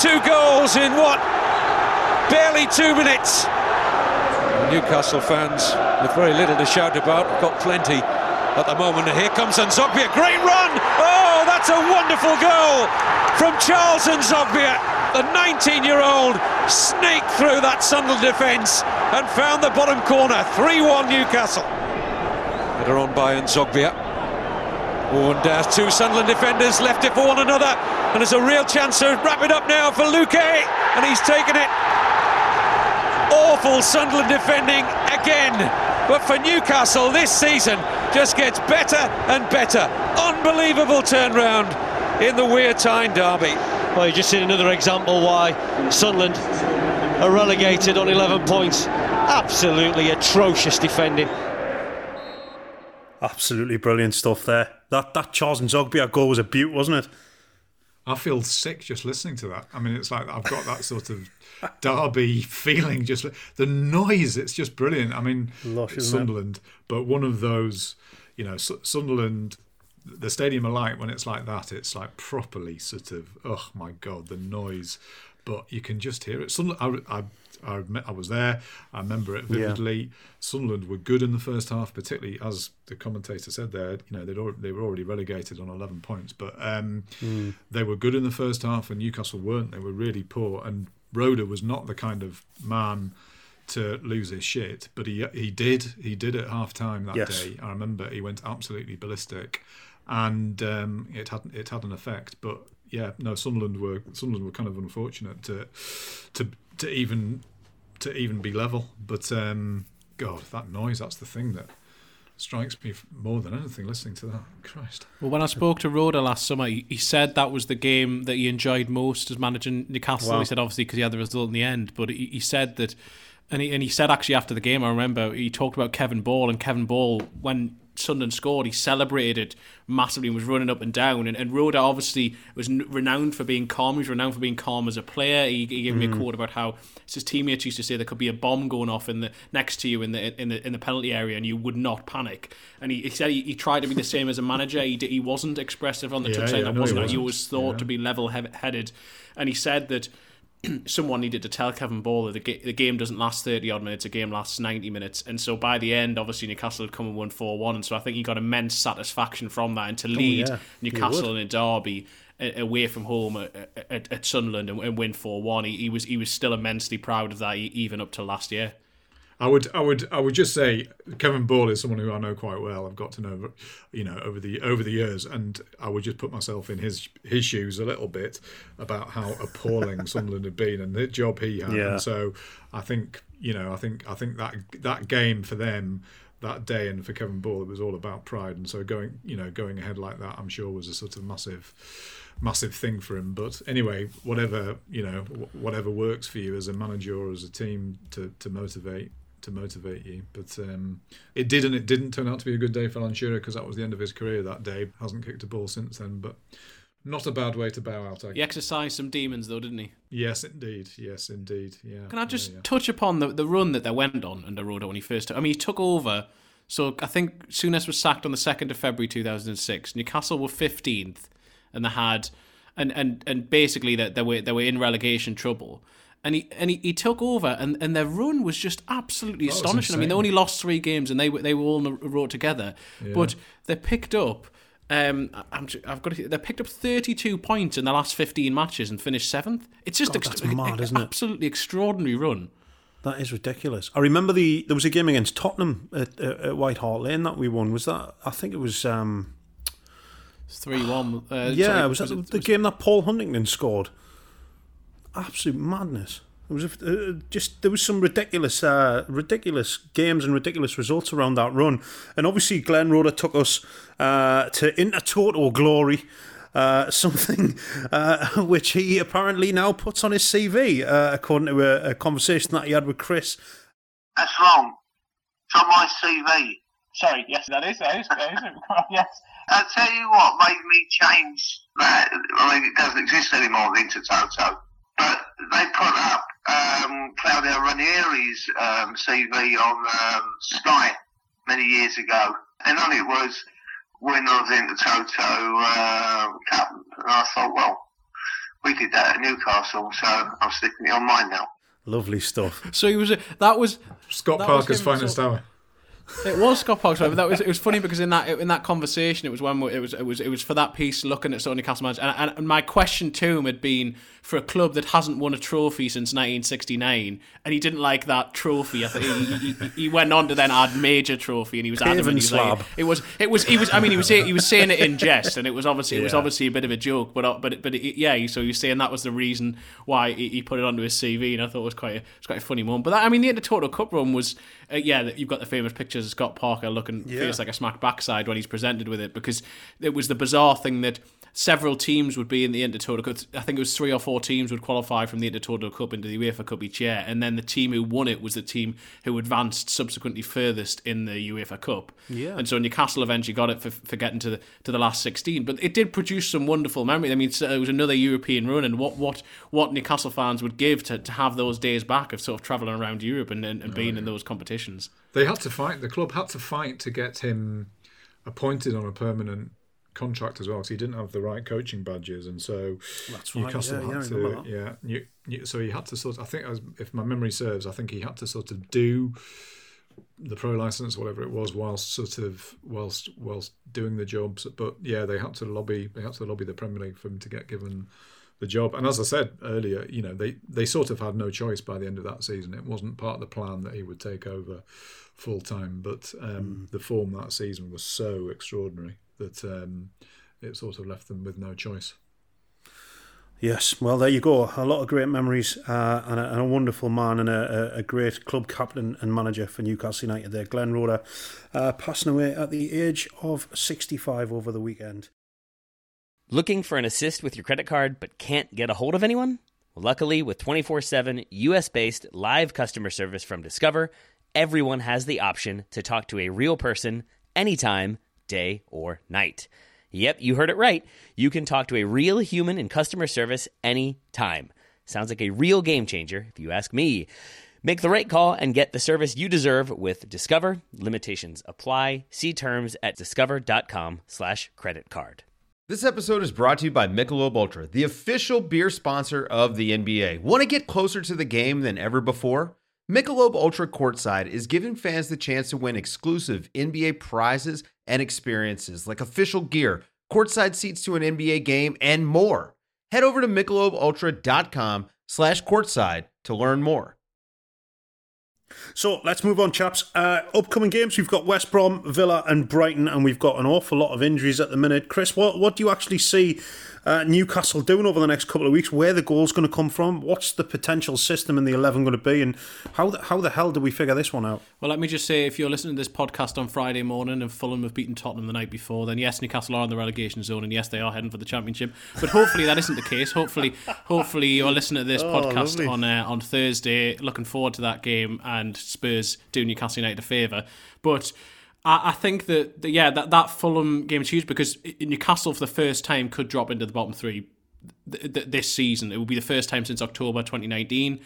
Two goals in what? Barely two minutes. Newcastle fans with very little to shout about, got plenty at the moment. Here comes Nzogbia, great run! Oh, that's a wonderful goal from Charles Nzogbia. The 19-year-old snaked through that Sunderland defence and found the bottom corner. 3-1 Newcastle. Header on by Nzogbia. Oh, and uh, two Sunderland defenders left it for one another. And there's a real chance to wrap it up now for Luque. And he's taken it. Awful Sunderland defending again. But for Newcastle, this season just gets better and better. Unbelievable turnaround in the Wear Tyne derby. Well, you just seen another example why Sunderland are relegated on 11 points. Absolutely atrocious defending. Absolutely brilliant stuff there. That that Charles and Zogby goal was a beaut, wasn't it? I feel sick just listening to that. I mean, it's like I've got that sort of derby feeling. Just the noise, it's just brilliant. I mean, Lush, isn't it? Sunderland, but one of those, you know, Sunderland. The stadium of Light when it's like that, it's like properly sort of. Oh my god, the noise! But you can just hear it. Sunderland, I, I, I, admit I was there. I remember it vividly. Sunderland were good in the first half, particularly as the commentator said there. You know, they'd al- they were already relegated on eleven points, but um, they were good in the first half, and Newcastle weren't. They were really poor, and Roeder was not the kind of man to lose his shit, but he he did he did at half time that Yes. day. I remember he went absolutely ballistic, and um, it had it had an effect. But yeah, no, Sunderland were Sunderland were kind of unfortunate to to to even to even be level. But um, God, that noise, that's the thing that strikes me more than anything listening to that. Christ. Well, when I spoke to Roeder last summer, he, he said that was the game that he enjoyed most as managing Newcastle. Wow. He said obviously because he had the result in the end, but he, he said that, and he, and he said actually after the game, I remember he talked about Kevin Ball and Kevin Ball when Sunderland scored, he celebrated massively and was running up and down. And, and Roeder obviously was renowned for being calm. He was renowned for being calm as a player. He, he gave me a mm. quote about how his teammates used to say there could be a bomb going off in the next to you in the in the in the penalty area and you would not panic. And he, he said he, he tried to be the same as a manager. He did, he wasn't expressive on the Yeah, touchline. yeah, that he wasn't. He, wasn't. always thought Yeah. to be level headed. And he said that someone needed to tell Kevin Ball that the, the game doesn't last 30 odd minutes, a game lasts 90 minutes. And so by the end, obviously, Newcastle had come and won 4 1. And so I think he got immense satisfaction from that. And to oh, lead yeah, Newcastle in a derby away from home at, at, at Sunderland and, and win 4 1, he, he, was, he was still immensely proud of that, even up to last year. I would, I would, I would just say Kevin Ball is someone who I know quite well. I've got to know, you know, over the over the years, and I would just put myself in his his shoes a little bit about how appalling Sunderland had been and the job he had. Yeah. And so I think, you know, I think I think that that game for them that day and for Kevin Ball, it was all about pride. And so going, you know, going ahead like that, I'm sure was a sort of massive massive thing for him. But anyway, whatever you know, whatever works for you as a manager or as a team to, to motivate to motivate you. But um, it did and it didn't turn out to be a good day for Alan Shearer because that was the end of his career that day. Hasn't kicked a ball since then, but not a bad way to bow out. I He exercised some demons, though, didn't he? Yes, indeed. Yes, indeed. Yeah. Can I just yeah, yeah. touch upon the, the run that they went on under Roeder when he first took? I mean, he took over. So I think Souness was sacked on the second of February two thousand and six. Newcastle were fifteenth, and they had, and and and basically that they were they were in relegation trouble. And he and he, he took over, and, and their run was just absolutely was astonishing. I mean, they only lost three games, and they were they were all in a row together, but they picked up. Um, I'm, I've got to, they picked up 32 points in the last 15 matches and finished seventh. It's just God, that's mad, isn't it? absolutely extraordinary run. That is ridiculous. I remember the there was a game against Tottenham at, at, at White Hart Lane that we won. Was that? I think it was. Um, three one. Uh, yeah, sorry, was that the, the game that Paul Huntington scored? Absolute madness. It was a, uh, just there was some ridiculous, uh, ridiculous games and ridiculous results around that run, and obviously Glenn Roeder took us uh, to Intertoto glory. Uh, something uh, which he apparently now puts on his CV, uh, according to a, a conversation that he had with Chris That's wrong. It's on my CV. Sorry, yes, that is. That is, that is yes. I'll tell you what made me change that. I mean, it doesn't exist anymore, the Intertoto. But they put up um, Claudio Ranieri's um, CV on um, Sky many years ago. And on it was winner of the Intertoto uh, Cup. And I thought, well, we did that at Newcastle, so I'm sticking it on mine now. Lovely stuff. So he was. A, that was Scott that Parker's him, finest so- hour. It was Scott Parks, but that was it was funny because in that in that conversation, it was when we- it was it was it was for that piece looking at Sony Castle Managers, and, and my question to him had been for a club that hasn't won a trophy since 1969, and he didn't like that trophy. I think he, he, he went on to then add major trophy, and he was adamant. He was like, it was it was he was. I mean, he was saying, he was saying it in jest, and it was obviously it was obviously a bit of a joke, but uh, but but it, yeah. So he was saying that was the reason why he, he put it onto his CV, and I thought it was quite a, it was quite a funny moment. But that, I mean, the Intertoto Cup run was uh, yeah. that You've got the famous pictures of Scott Parker looking Yeah. face like a smack backside when he's presented with it because it was the bizarre thing that several teams would be in the Intertoto Cup. I think it was three or four teams would qualify from the Intertoto Cup into the UEFA Cup each year, and then the team who won it was the team who advanced subsequently furthest in the UEFA Cup. Yeah. And so Newcastle eventually got it for, for getting to the to the last sixteen, but it did produce some wonderful memories. I mean, it was another European run, and what what what Newcastle fans would give to, to have those days back of sort of traveling around Europe and and, and being in oh, those competitions. They had to fight. The club had to fight to get him appointed on a permanent contract as well, because he didn't have the right coaching badges, and so That's right, Newcastle yeah, yeah, had remember to. Yeah, so he had to sort. Of, I think, as, if my memory serves, I think he had to sort of do the pro license, whatever it was, whilst sort of whilst whilst doing the jobs. But yeah, they had to lobby. They had to lobby the Premier League for him to get given the job. And as I said earlier, you know, they they sort of had no choice by the end of that season. It wasn't part of the plan that he would take over full time, but um, the form that season was so extraordinary that um, it sort of left them with no choice. Yes, well, there you go. A lot of great memories uh, and, a, and a wonderful man and a, a, a great club captain and manager for Newcastle United there, Glenn Roeder, uh, passing away at the age of 65 over the weekend. Looking for an assist with your credit card but can't get a hold of anyone? Luckily, with 24 7 US based live customer service from Discover, everyone has the option to talk to a real person anytime, day or night. Yep, you heard it right. You can talk to a real human in customer service anytime. Sounds like a real game changer, if you ask me. Make the right call and get the service you deserve with Discover. Limitations apply. See terms at discover.com slash credit card. This episode is brought to you by Michelob Ultra, the official beer sponsor of the NBA. Want to get closer to the game than ever before? Michelob Ultra Courtside is giving fans the chance to win exclusive NBA prizes and experiences like official gear, courtside seats to an NBA game, and more. Head over to michelobultra.com slash courtside to learn more. So let's move on, chaps. Uh, upcoming games, we've got West Brom, Villa, and Brighton, and we've got an awful lot of injuries at the minute. Chris, what, what do you actually see uh, Newcastle doing over the next couple of weeks? Where the goal's going to come from? What's the potential system in the 11 going to be? And how the, how the hell do we figure this one out? Well, let me just say, if you're listening to this podcast on Friday morning and Fulham have beaten Tottenham the night before, then yes, Newcastle are in the relegation zone, and yes, they are heading for the championship. But hopefully that isn't the case. Hopefully, hopefully you're listening to this Oh, podcast lovely. on uh, on Thursday, looking forward to that game, and Spurs do Newcastle United a favour. But I, I think that, that yeah, that that Fulham game is huge because Newcastle for the first time could drop into the bottom three th- th- this season. It will be the first time since October 2019,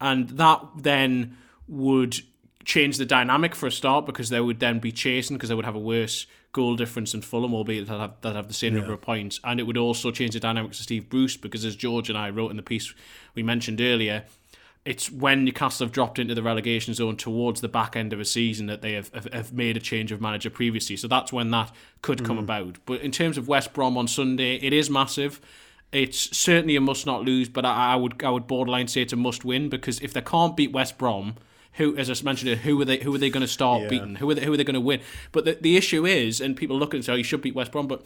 and that then would change the dynamic for a start because they would then be chasing because they would have a worse goal difference than Fulham, albeit that have, that have the same Yeah. number of points. And it would also change the dynamics of Steve Bruce because, as George and I wrote in the piece we mentioned earlier, it's when Newcastle have dropped into the relegation zone towards the back end of a season that they have, have, have made a change of manager previously. So that's when that could come Mm. about. But in terms of West Brom on Sunday, it is massive. It's certainly a must not lose, but I, I would I would borderline say it's a must win because if they can't beat West Brom, who as I mentioned, who are they who are they going to start Yeah. beating? Who are they, who are they going to win? But the, the issue is, and people look and say, oh, you should beat West Brom, but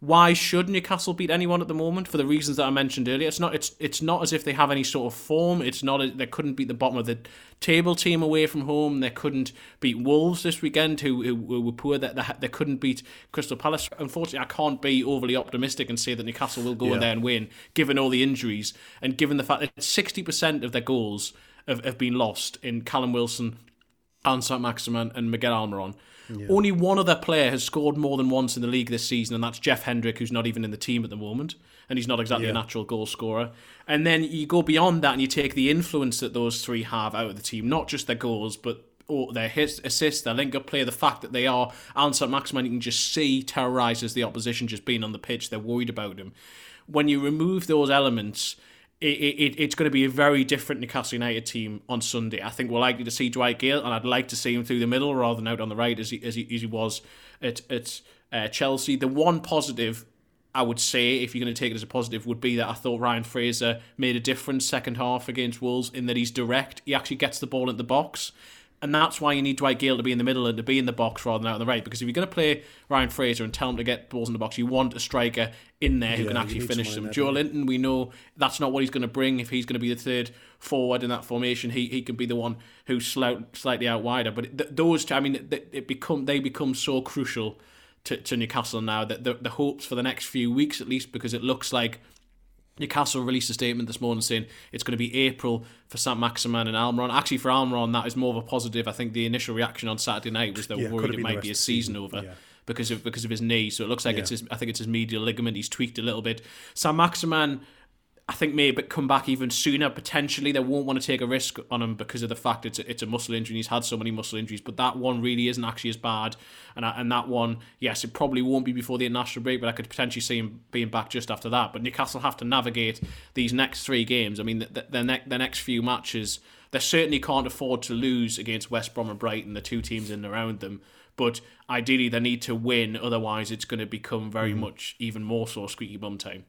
why should Newcastle beat anyone at the moment for the reasons that I mentioned earlier? It's not it's it's not as if they have any sort of form. It's not a, they couldn't beat the bottom of the table team away from home. They couldn't beat Wolves this weekend, who, who, were poor. That they, they couldn't beat Crystal Palace. Unfortunately, I can't be overly optimistic and say that Newcastle will go Yeah. in there and win, given all the injuries and given the fact that sixty percent of their goals have, have been lost in Callum Wilson, St. Maximin, and Miguel Almiron. Only one other player has scored more than once in the league this season, and that's Jeff Hendrick, who's not even in the team at the moment, and he's not exactly Yeah. a natural goal scorer. And then you go beyond that and you take the influence that those three have out of the team, not just their goals, but or their hits, assists, their link up play, the fact that they are Allan St. Maximin, you can just see terrorises the opposition just being on the pitch. They're worried about him. When you remove those elements, it, it, it's going to be a very different Newcastle United team on Sunday. I think we're likely to see Dwight Gayle, and I'd like to see him through the middle rather than out on the right as he, as he, as he was at, at uh, Chelsea. The one positive I would say, if you're going to take it as a positive, would be that I thought Ryan Fraser made a difference second half against Wolves in that he's direct. He actually gets the ball in the box. And that's why you need Dwight Gayle to be in the middle and to be in the box rather than out on the right. Because if you're going to play Ryan Fraser and tell him to get balls in the box, you want a striker in there who Yeah, can actually finish them. there, Joelinton, we know that's not what he's going to bring. If he's going to be the third forward in that formation, he, he can be the one who's slout, slightly out wider. But th- those two, I mean, th- it become they become so crucial to, to Newcastle now that the, the hopes for the next few weeks, at least, because it looks like Newcastle released a statement this morning saying it's going to be April for St. Maximin and Almiron. Actually, for Almiron, that is more of a positive. I think the initial reaction on Saturday night was they were Yeah, worried it have been the might be a season, season, over yeah. because of because of his knee. So it looks like it's his. I think it's his medial ligament. He's tweaked a little bit. St. Maximin. I think maybe come back even sooner. Potentially, they won't want to take a risk on him because of the fact it's a, it's a muscle injury. and He's had so many muscle injuries, but that one really isn't actually as bad. And I, and that one, yes, it probably won't be before the international break, but I could potentially see him being back just after that. But Newcastle have to navigate these next three games. I mean, the, the, ne- the next few matches, they certainly can't afford to lose against West Brom and Brighton, the two teams in and around them. But ideally, they need to win. Otherwise, it's going to become very mm-hmm. much even more so squeaky bum time.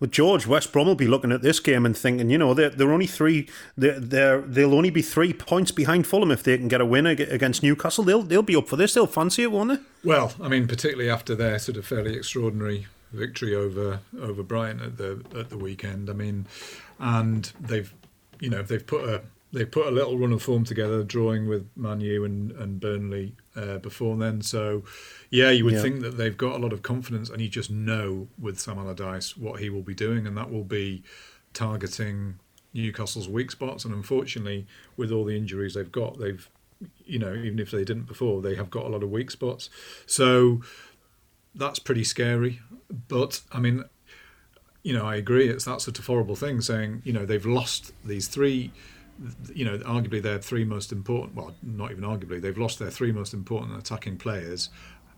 Well, George, West Brom will be looking at this game and thinking, you know, they're, they're only three. They're, they're they'll only be three points behind Fulham if they can get a win against Newcastle. They'll they'll be up for this. They'll fancy it, won't they? Well, I mean, particularly after their sort of fairly extraordinary victory over over Brighton at the at the weekend. I mean, and they've you know they've put a they've put a little run of form together, drawing with Man U and and Burnley uh, before then. So, yeah, you would Yeah. think that they've got a lot of confidence, and you just know with Sam Allardyce what he will be doing, and that will be targeting Newcastle's weak spots. And unfortunately, with all the injuries they've got, they've you know even if they didn't before, they have got a lot of weak spots. So that's pretty scary. But I mean, you know, I agree. It's that sort of horrible thing saying, you know, they've lost these three, you know, arguably their three most important, well, not even arguably, they've lost their three most important attacking players,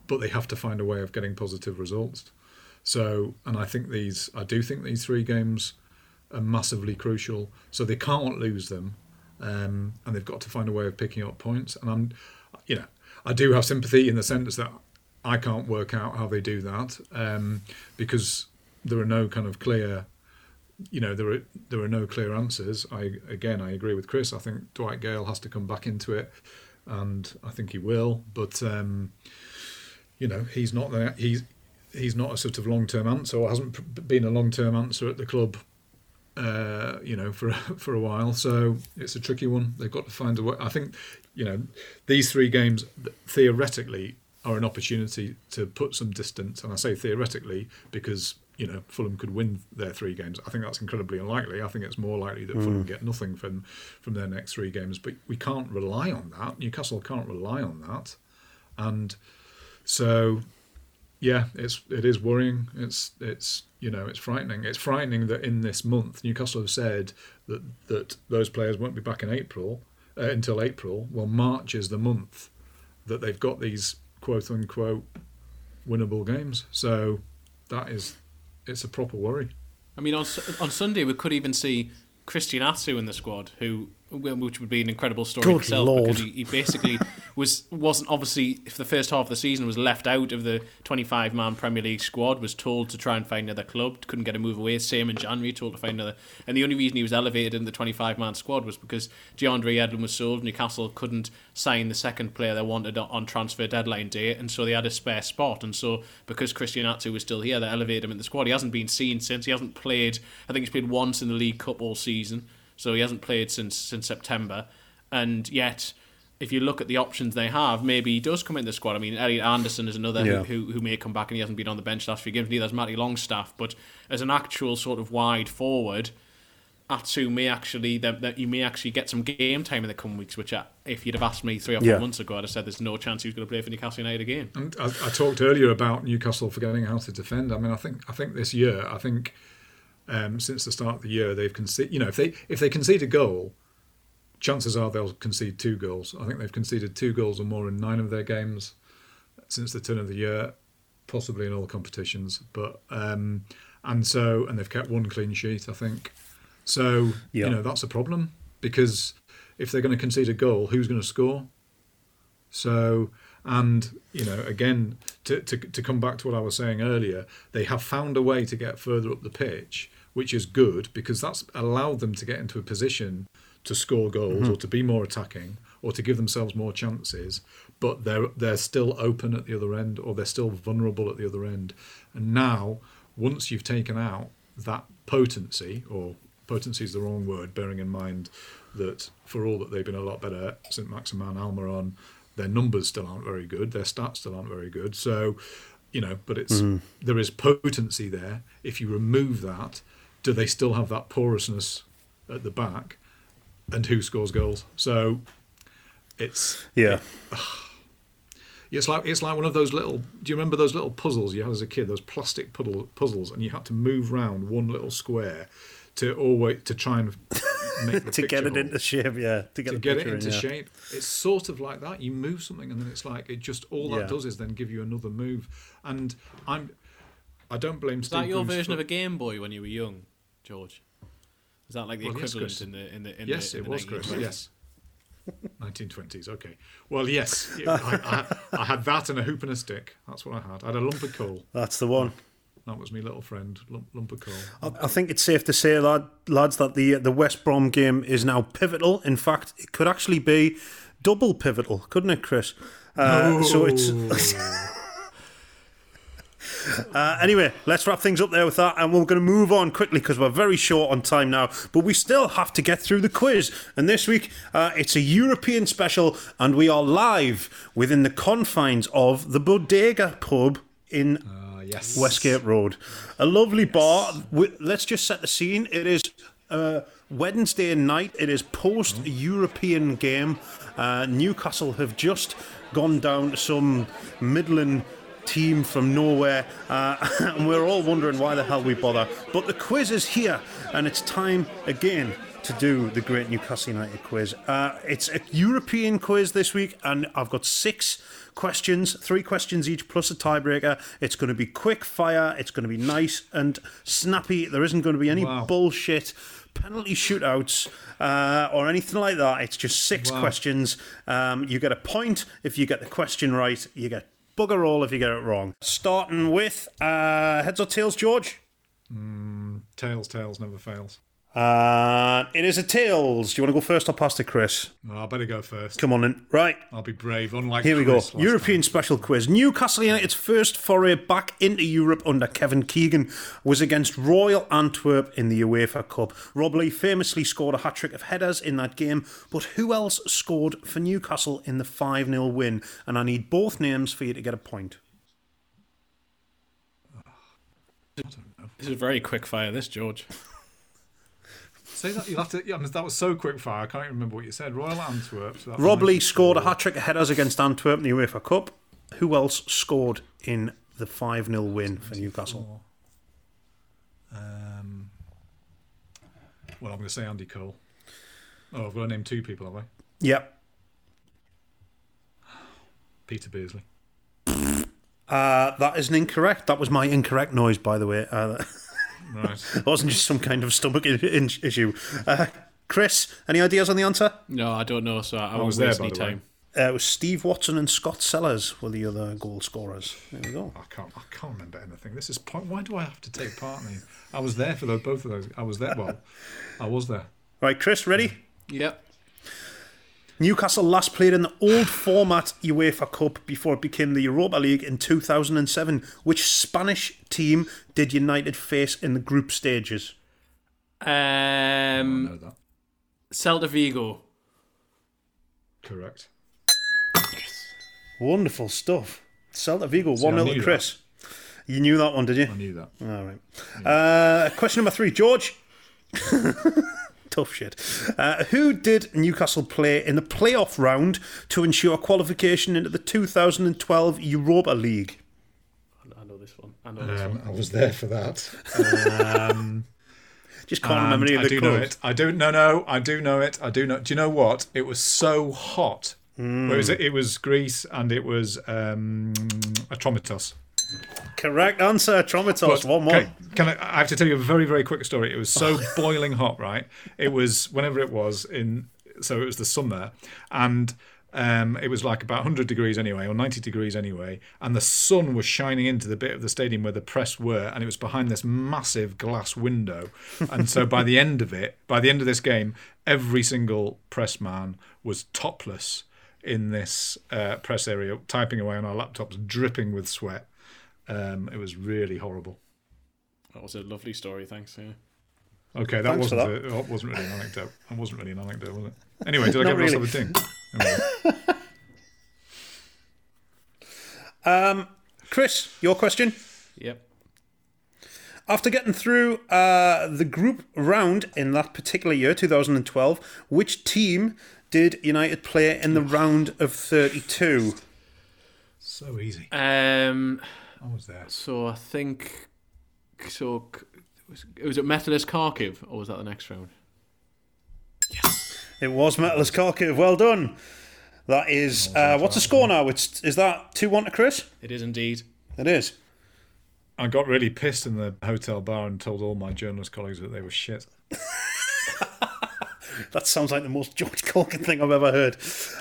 but they have to find a way of getting positive results. So, and I think these, I do think these three games are massively crucial. So they can't lose them, um, and they've got to find a way of picking up points. And I'm, you know, I do have sympathy in the sense that I can't work out how they do that um, because there are no kind of clear, you know, there are there are no clear answers. I again, I agree with Chris. I think Dwight Gayle has to come back into it, and I think he will. But um, you know, he's not the he's he's not a sort of long term answer or hasn't been a long term answer at the club. Uh, you know, for for a while, so it's a tricky one. They've got to find a way. I think, you know, these three games theoretically are an opportunity to put some distance, and I say theoretically because you know Fulham could win their three games. I think that's incredibly unlikely. I think it's more likely that Fulham Mm. get nothing from from their next three games. But we can't rely on that. Newcastle can't rely on that, and so yeah, it's it is worrying. It's it's you know it's frightening. It's frightening that in this month Newcastle have said that that those players won't be back in April, uh, until April. Well, March is the month that they've got these quote unquote winnable games. So that is, it's a proper worry. I mean, on on Sunday we could even see Christian Atsu in the squad, who which would be an incredible story Good itself Lord. because he, he basically was wasn't obviously for the first half of the season was left out of the 25 man Premier League squad was told to try and find another club couldn't get a move away same in January told to find another and the only reason he was elevated in the 25 man squad was because DeAndre Yedlin was sold Newcastle couldn't sign the second player they wanted on transfer deadline day and so they had a spare spot and so because Christian Atsu was still here they elevated him in the squad he hasn't been seen since he hasn't played I think he's played once in the League Cup all season so he hasn't played since since September and yet if you look at the options they have, maybe he does come in the squad. I mean, Elliot Anderson is another Yeah. who, who who may come back and he hasn't been on the bench last few games. Neither has Matty Longstaff, but as an actual sort of wide forward, Atsu may actually that, that you may actually get some game time in the coming weeks. Which I, if you'd have asked me three or four Yeah. months ago, I'd have said there's no chance he was going to play for Newcastle United again. And I, I talked earlier about Newcastle forgetting how to defend. I mean, I think I think this year, I think um, since the start of the year, they've conceded. You know, if they if they concede a goal, chances are they'll concede two goals. I think they've conceded two goals or more in nine of their games since the turn of the year, possibly in all competitions. But um, and so and they've kept one clean sheet, I think. So Yeah. you know that's a problem because if they're going to concede a goal, who's going to score? So, and you know, again, to, to to come back to what I was saying earlier, they have found a way to get further up the pitch, which is good because that's allowed them to get into a position to score goals Mhm. or to be more attacking or to give themselves more chances. But they're they're still open at the other end, or they're still vulnerable at the other end. And now, once you've taken out that potency, or potency is the wrong word, bearing in mind that for all that they've been a lot better, St Maximin, Almiron, their numbers still aren't very good, their stats still aren't very good. So, you know, but it's Mhm. there is potency there. If you remove that, do they still have that porousness at the back? And who scores goals? So, it's Yeah. it's like it's like one of those little. Do you remember those little puzzles you had as a kid? Those plastic puddle, puzzles, and you had to move round one little square to always to try and make the to get picture it into shape, yeah. To get, to get it picture in, into yeah. shape. It's sort of like that. You move something, and then it's like it just all that Yeah. does is then give you another move. And I'm, I don't blame Is Steve that your Bruce version for- of a Game Boy when you were young, George? Is that like the Well, equivalent Chris. in the in the in yes, the, in it the was Chris. 1920s? Yes. 1920s. Okay. Well, yes. Yeah, I, I, I had that and a hoop and a stick. That's what I had. I had a lump of coal. That's the one. That was my little friend, lump, lump of coal. I, I think it's safe to say, lad, lads, that the the West Brom game is now pivotal. In fact, it could actually be double pivotal, couldn't it, Chris? Uh, So it's. Uh, anyway, let's wrap things up there with that, and we're going to move on quickly because we're very short on time now. But we still have to get through the quiz. And this week, uh, it's a European special, and we are live within the confines of the Bodega pub in yes. Westgate Road. A lovely bar. Wi- Let's just set the scene. It is uh, Wednesday night. It is post European game. Uh, Newcastle have just gone down to some Midland team from nowhere, uh, and we're all wondering why the hell we bother. But the quiz is here, and it's time again to do the Great Newcastle United quiz. Uh, it's a European quiz this week, and I've got six questions, three questions each plus a tiebreaker. It's going to be quick fire. It's going to be nice and snappy. There isn't going to be any Wow. bullshit penalty shootouts uh, or anything like that. It's just six Wow. questions. Um, you get a point if you get the question right. You get bugger all if you get it wrong. Starting with uh, heads or tails, George. Mm, tails, tails never fails. Uh, it is a tails. Do you want to go first or pass to Chris? No, I better go first. Come on in. Right. I'll be brave. Unlike Here we go. Chris last European special quiz. Newcastle United's first foray back into Europe under Kevin Keegan was against Royal Antwerp in the UEFA Cup. Rob Lee famously scored a hat trick of headers in that game, but who else scored for Newcastle in the 5 0 win? And I need both names for you to get a point. This is a very quick fire. This George. Say that you'll have to. Yeah, that was so quick fire. I can't even remember what you said. Royal Antwerp. So Rob Lee 94. scored a hat trick of headers against Antwerp in the UEFA Cup. Who else scored in the 5 0 win for Newcastle? Um, well, I'm going to say Andy Cole. Oh, I've got to name two people, have I? Yep. Peter Beardsley. Uh, that is an incorrect. That was my incorrect noise, by the way. Uh, Right. it wasn't just some kind of stomach i- in- issue. Uh, Chris, any ideas on the answer? No, I don't know, so I, I I was there, by any the way. time. Uh, it was Steve Watson and Scott Sellars were the other goal scorers. There we go. I can't. I can't remember anything. This is point. Why do I have to take part in these? I was there for those, both of those. I was there. Well, I was there. Right, Chris, ready? Yep. Newcastle last played in the old format UEFA Cup before it became the Europa League in 2007. Which Spanish team did United face in the group stages? I Um, know that. Celta Vigo. Correct. Wonderful stuff. Celta Vigo, 1 I 0 knew to that. Chris. You knew that one, did you? I knew that. All right. Uh, question number three, George. Tough shit. Uh, who did Newcastle play in the playoff round to ensure qualification into the 2012 Europa League? I know this one. I know this Um, one. I was there for that. Um, Just can't remember any of the I do know it. I do. No, no. I do know it. I do know. Do you know what? It was so hot. Hmm. Where was it? It was Greece, and it was um, Atromitos. Correct answer, traumatized. One more. Can, I, I have to tell you a very, very quick story. It was so boiling hot, right? It was whenever it was in, so it was the summer, and um, it was like about 100 degrees anyway, or 90 degrees anyway, and the sun was shining into the bit of the stadium where the press were, and it was behind this massive glass window. And so by the end of it, by the end of this game, every single press man was topless in this uh, press area, typing away on our laptops, dripping with sweat. Um, it was really horrible. That was a lovely story. Thanks. Yeah. Okay, that Thanks wasn't a, that wasn't really an anecdote. That wasn't really an anecdote, was it? Anyway, did I get give really. myself a ding? Anyway. Um, Chris, your question. Yep. After getting through uh, the group round in that particular year, 2012, which team did United play in the round of 32? so easy. Um. I was there. So I think. So was, was it Metalist Kharkiv, or was that the next round? It was Metalist Kharkiv. Well done. That is. Uh, what's the score now? It's, is that 2 1 to Chris? It is indeed. It is. I got really pissed in the hotel bar and told all my journalist colleagues that they were shit. That sounds like the most George Caulkin thing I've ever heard.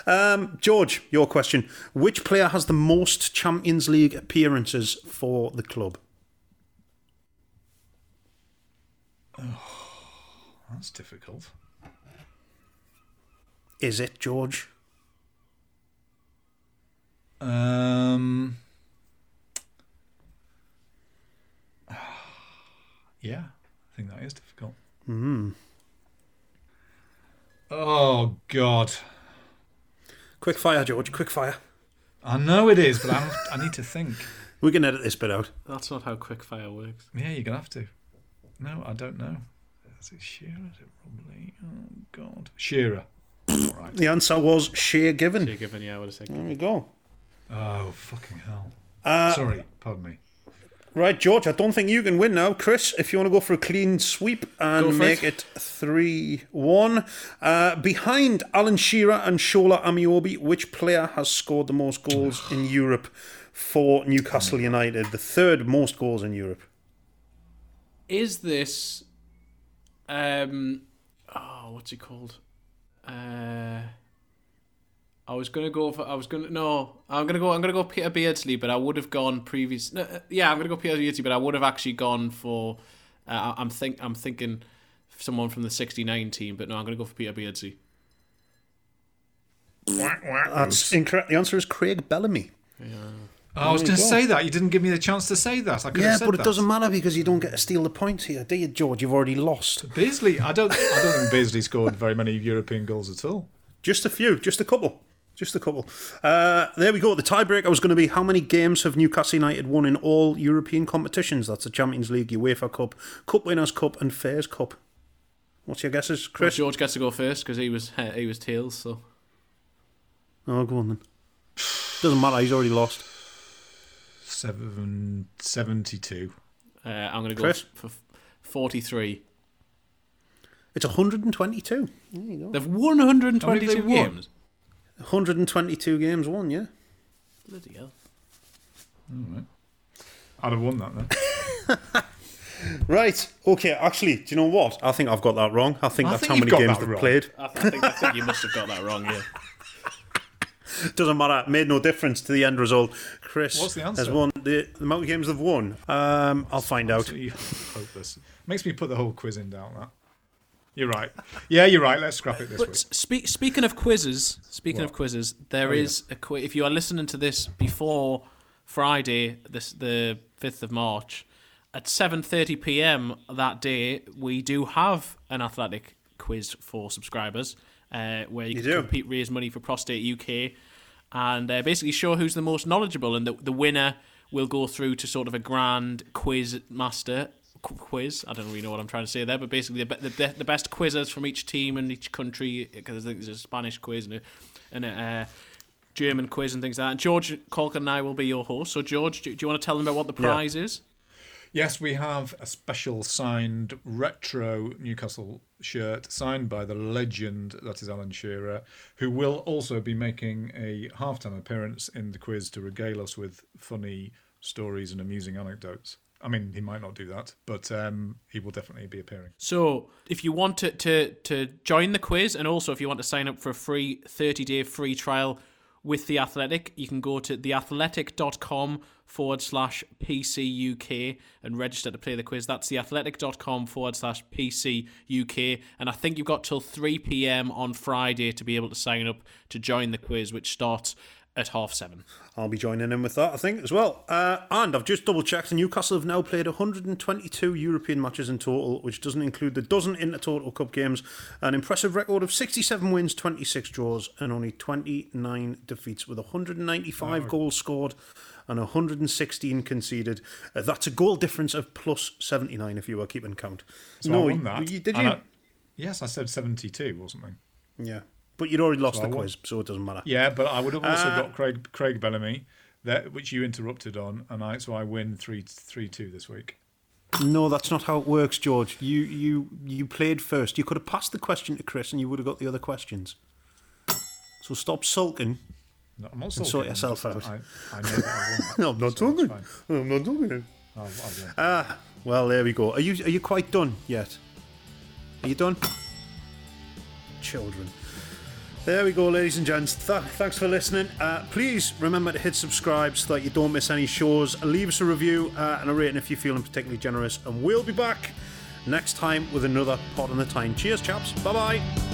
Um, George, your question. Which player has the most Champions League appearances for the club? That's difficult. Is it George? Um. Yeah, I think that is difficult. Hmm. Oh God, Quick fire, George. Quick fire. I know it is, but I, I need to think. We can edit this bit out. That's not how quick fire works. Yeah, you're gonna have to. No, I don't know. Is it Shearer? Is it probably? Oh God, Shearer. All right. The answer was Shay Given. Shay Given, yeah, I would have said. There we go. Oh fucking hell! Uh, Sorry, pardon me. Right, George, I don't think you can win now. Chris, if you want to go for a clean sweep and make it. it 3 1. Uh, behind Alan Shearer and Shola Ameobi, which player has scored the most goals in Europe for Newcastle United? The third most goals in Europe. Is this um oh what's it called? Uh I was gonna go for I was gonna no I'm gonna go I'm gonna go Peter Beardsley but I would have gone previous no, uh, yeah I'm gonna go Peter Beardsley but I would have actually gone for uh, I'm think I'm thinking someone from the '69 team but no I'm gonna go for Peter Beardsley. That's incorrect. The answer is Craig Bellamy. Yeah. I was going to say that. You didn't give me the chance to say that. I could Yeah, have said but it that. doesn't matter because you don't get to steal the points here, do you, George? You've already lost. Beardsley, I don't. I don't think Beardsley scored very many European goals at all. Just a few, just a couple. Just a couple. Uh, there we go. The tiebreaker was going to be how many games have Newcastle United won in all European competitions? That's the Champions League, UEFA Cup, Cup Winners' Cup, and Fairs Cup. What's your guesses, Chris Chris? George gets to go first because he was he was tails so Oh, go on then. Doesn't matter. He's already lost. Seven seventy-two. uh, I'm gonna go Chris? for 43. It's 122. There you go. They've 122 How many have they won? games. 122 games won, yeah. Bloody hell. I'd have won that then. Right. Okay. Actually, do you know what? I think I've got that wrong. I think I that's think how many games they've wrong. played. I, th- I think I think you must have got that wrong. Yeah. Doesn't matter. It made no difference to the end result. Chris What's the answer? has won the, the amount of games they've won. Um, I'll find out. Hopeless. Makes me put the whole quiz in doubt. That. You're right. Yeah, you're right. Let's scrap it this But week. speaking of quizzes, speaking What? of quizzes, there Oh, yeah. a quiz. If you are listening to this before Friday, this the fifth of March, at seven thirty p.m. that day, we do have an athletic quiz for subscribers, uh, where you, You can do? compete, raise money for Prostate UK, and uh, basically show who's the most knowledgeable, and the the winner will go through to sort of a grand quiz master quiz. I don't really know what I'm trying to say there, but basically the, the, the best quizzers from each team and each country, because I think there's a Spanish quiz and a, and a uh, German quiz and things like that. And George Caulkin and I will be your host. So, George, do, do you want to tell them about what the Yeah. prize is? Yes, we have a special signed retro Newcastle shirt signed by the legend that is Alan Shearer, who will also be making a halftime appearance in the quiz to regale us with funny stories and amusing anecdotes. I mean, he might not do that, but um, he will definitely be appearing. So, if you want to, to, to join the quiz, and also if you want to sign up for a free 30 day free trial with The Athletic, you can go to theathletic.com forward slash PC UK and register to play the quiz. That's theathletic.com forward slash PC UK. And I think you've got till 3 pm on Friday to be able to sign up to join the quiz, which starts at half seven. I'll be joining in with that, I think, as well. Uh, and I've just double checked, and Newcastle have now played 122 European matches in total, which doesn't include the dozen Intertoto Cup games. An impressive record of 67 wins, 26 draws, and only 29 defeats, with 195 goals scored and 116 conceded. Uh, that's a goal difference of plus 79 if you were keeping count. So no, that. you- did And you? I- yes, I said 72 or something. yeah. But you'd already lost So the I quiz, so it doesn't matter. Yeah, but I would have also Uh, got Craig Craig Bellamy, that which you interrupted on, and I so I win three three two this week. No, that's not how it works, George. You you you played first. You could have passed the question to Chris, and you would have got the other questions. So stop sulking. No, I'm not sulking, sort I'm yourself just- out. I, I know that I no, I'm not so talking. I'm not talking. I'll, I'll. Ah, well, there we go. Are you are you quite done yet? Are you done? Children. There we go, ladies and gents. Th- thanks for listening. Uh, please remember to hit subscribe so that you don't miss any shows. Leave us a review uh, and a rating if you're feeling particularly generous. And we'll be back next time with another pod on the Tyne. Cheers, chaps. Bye bye.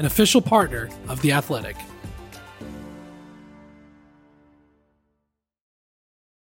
an official partner of The Athletic.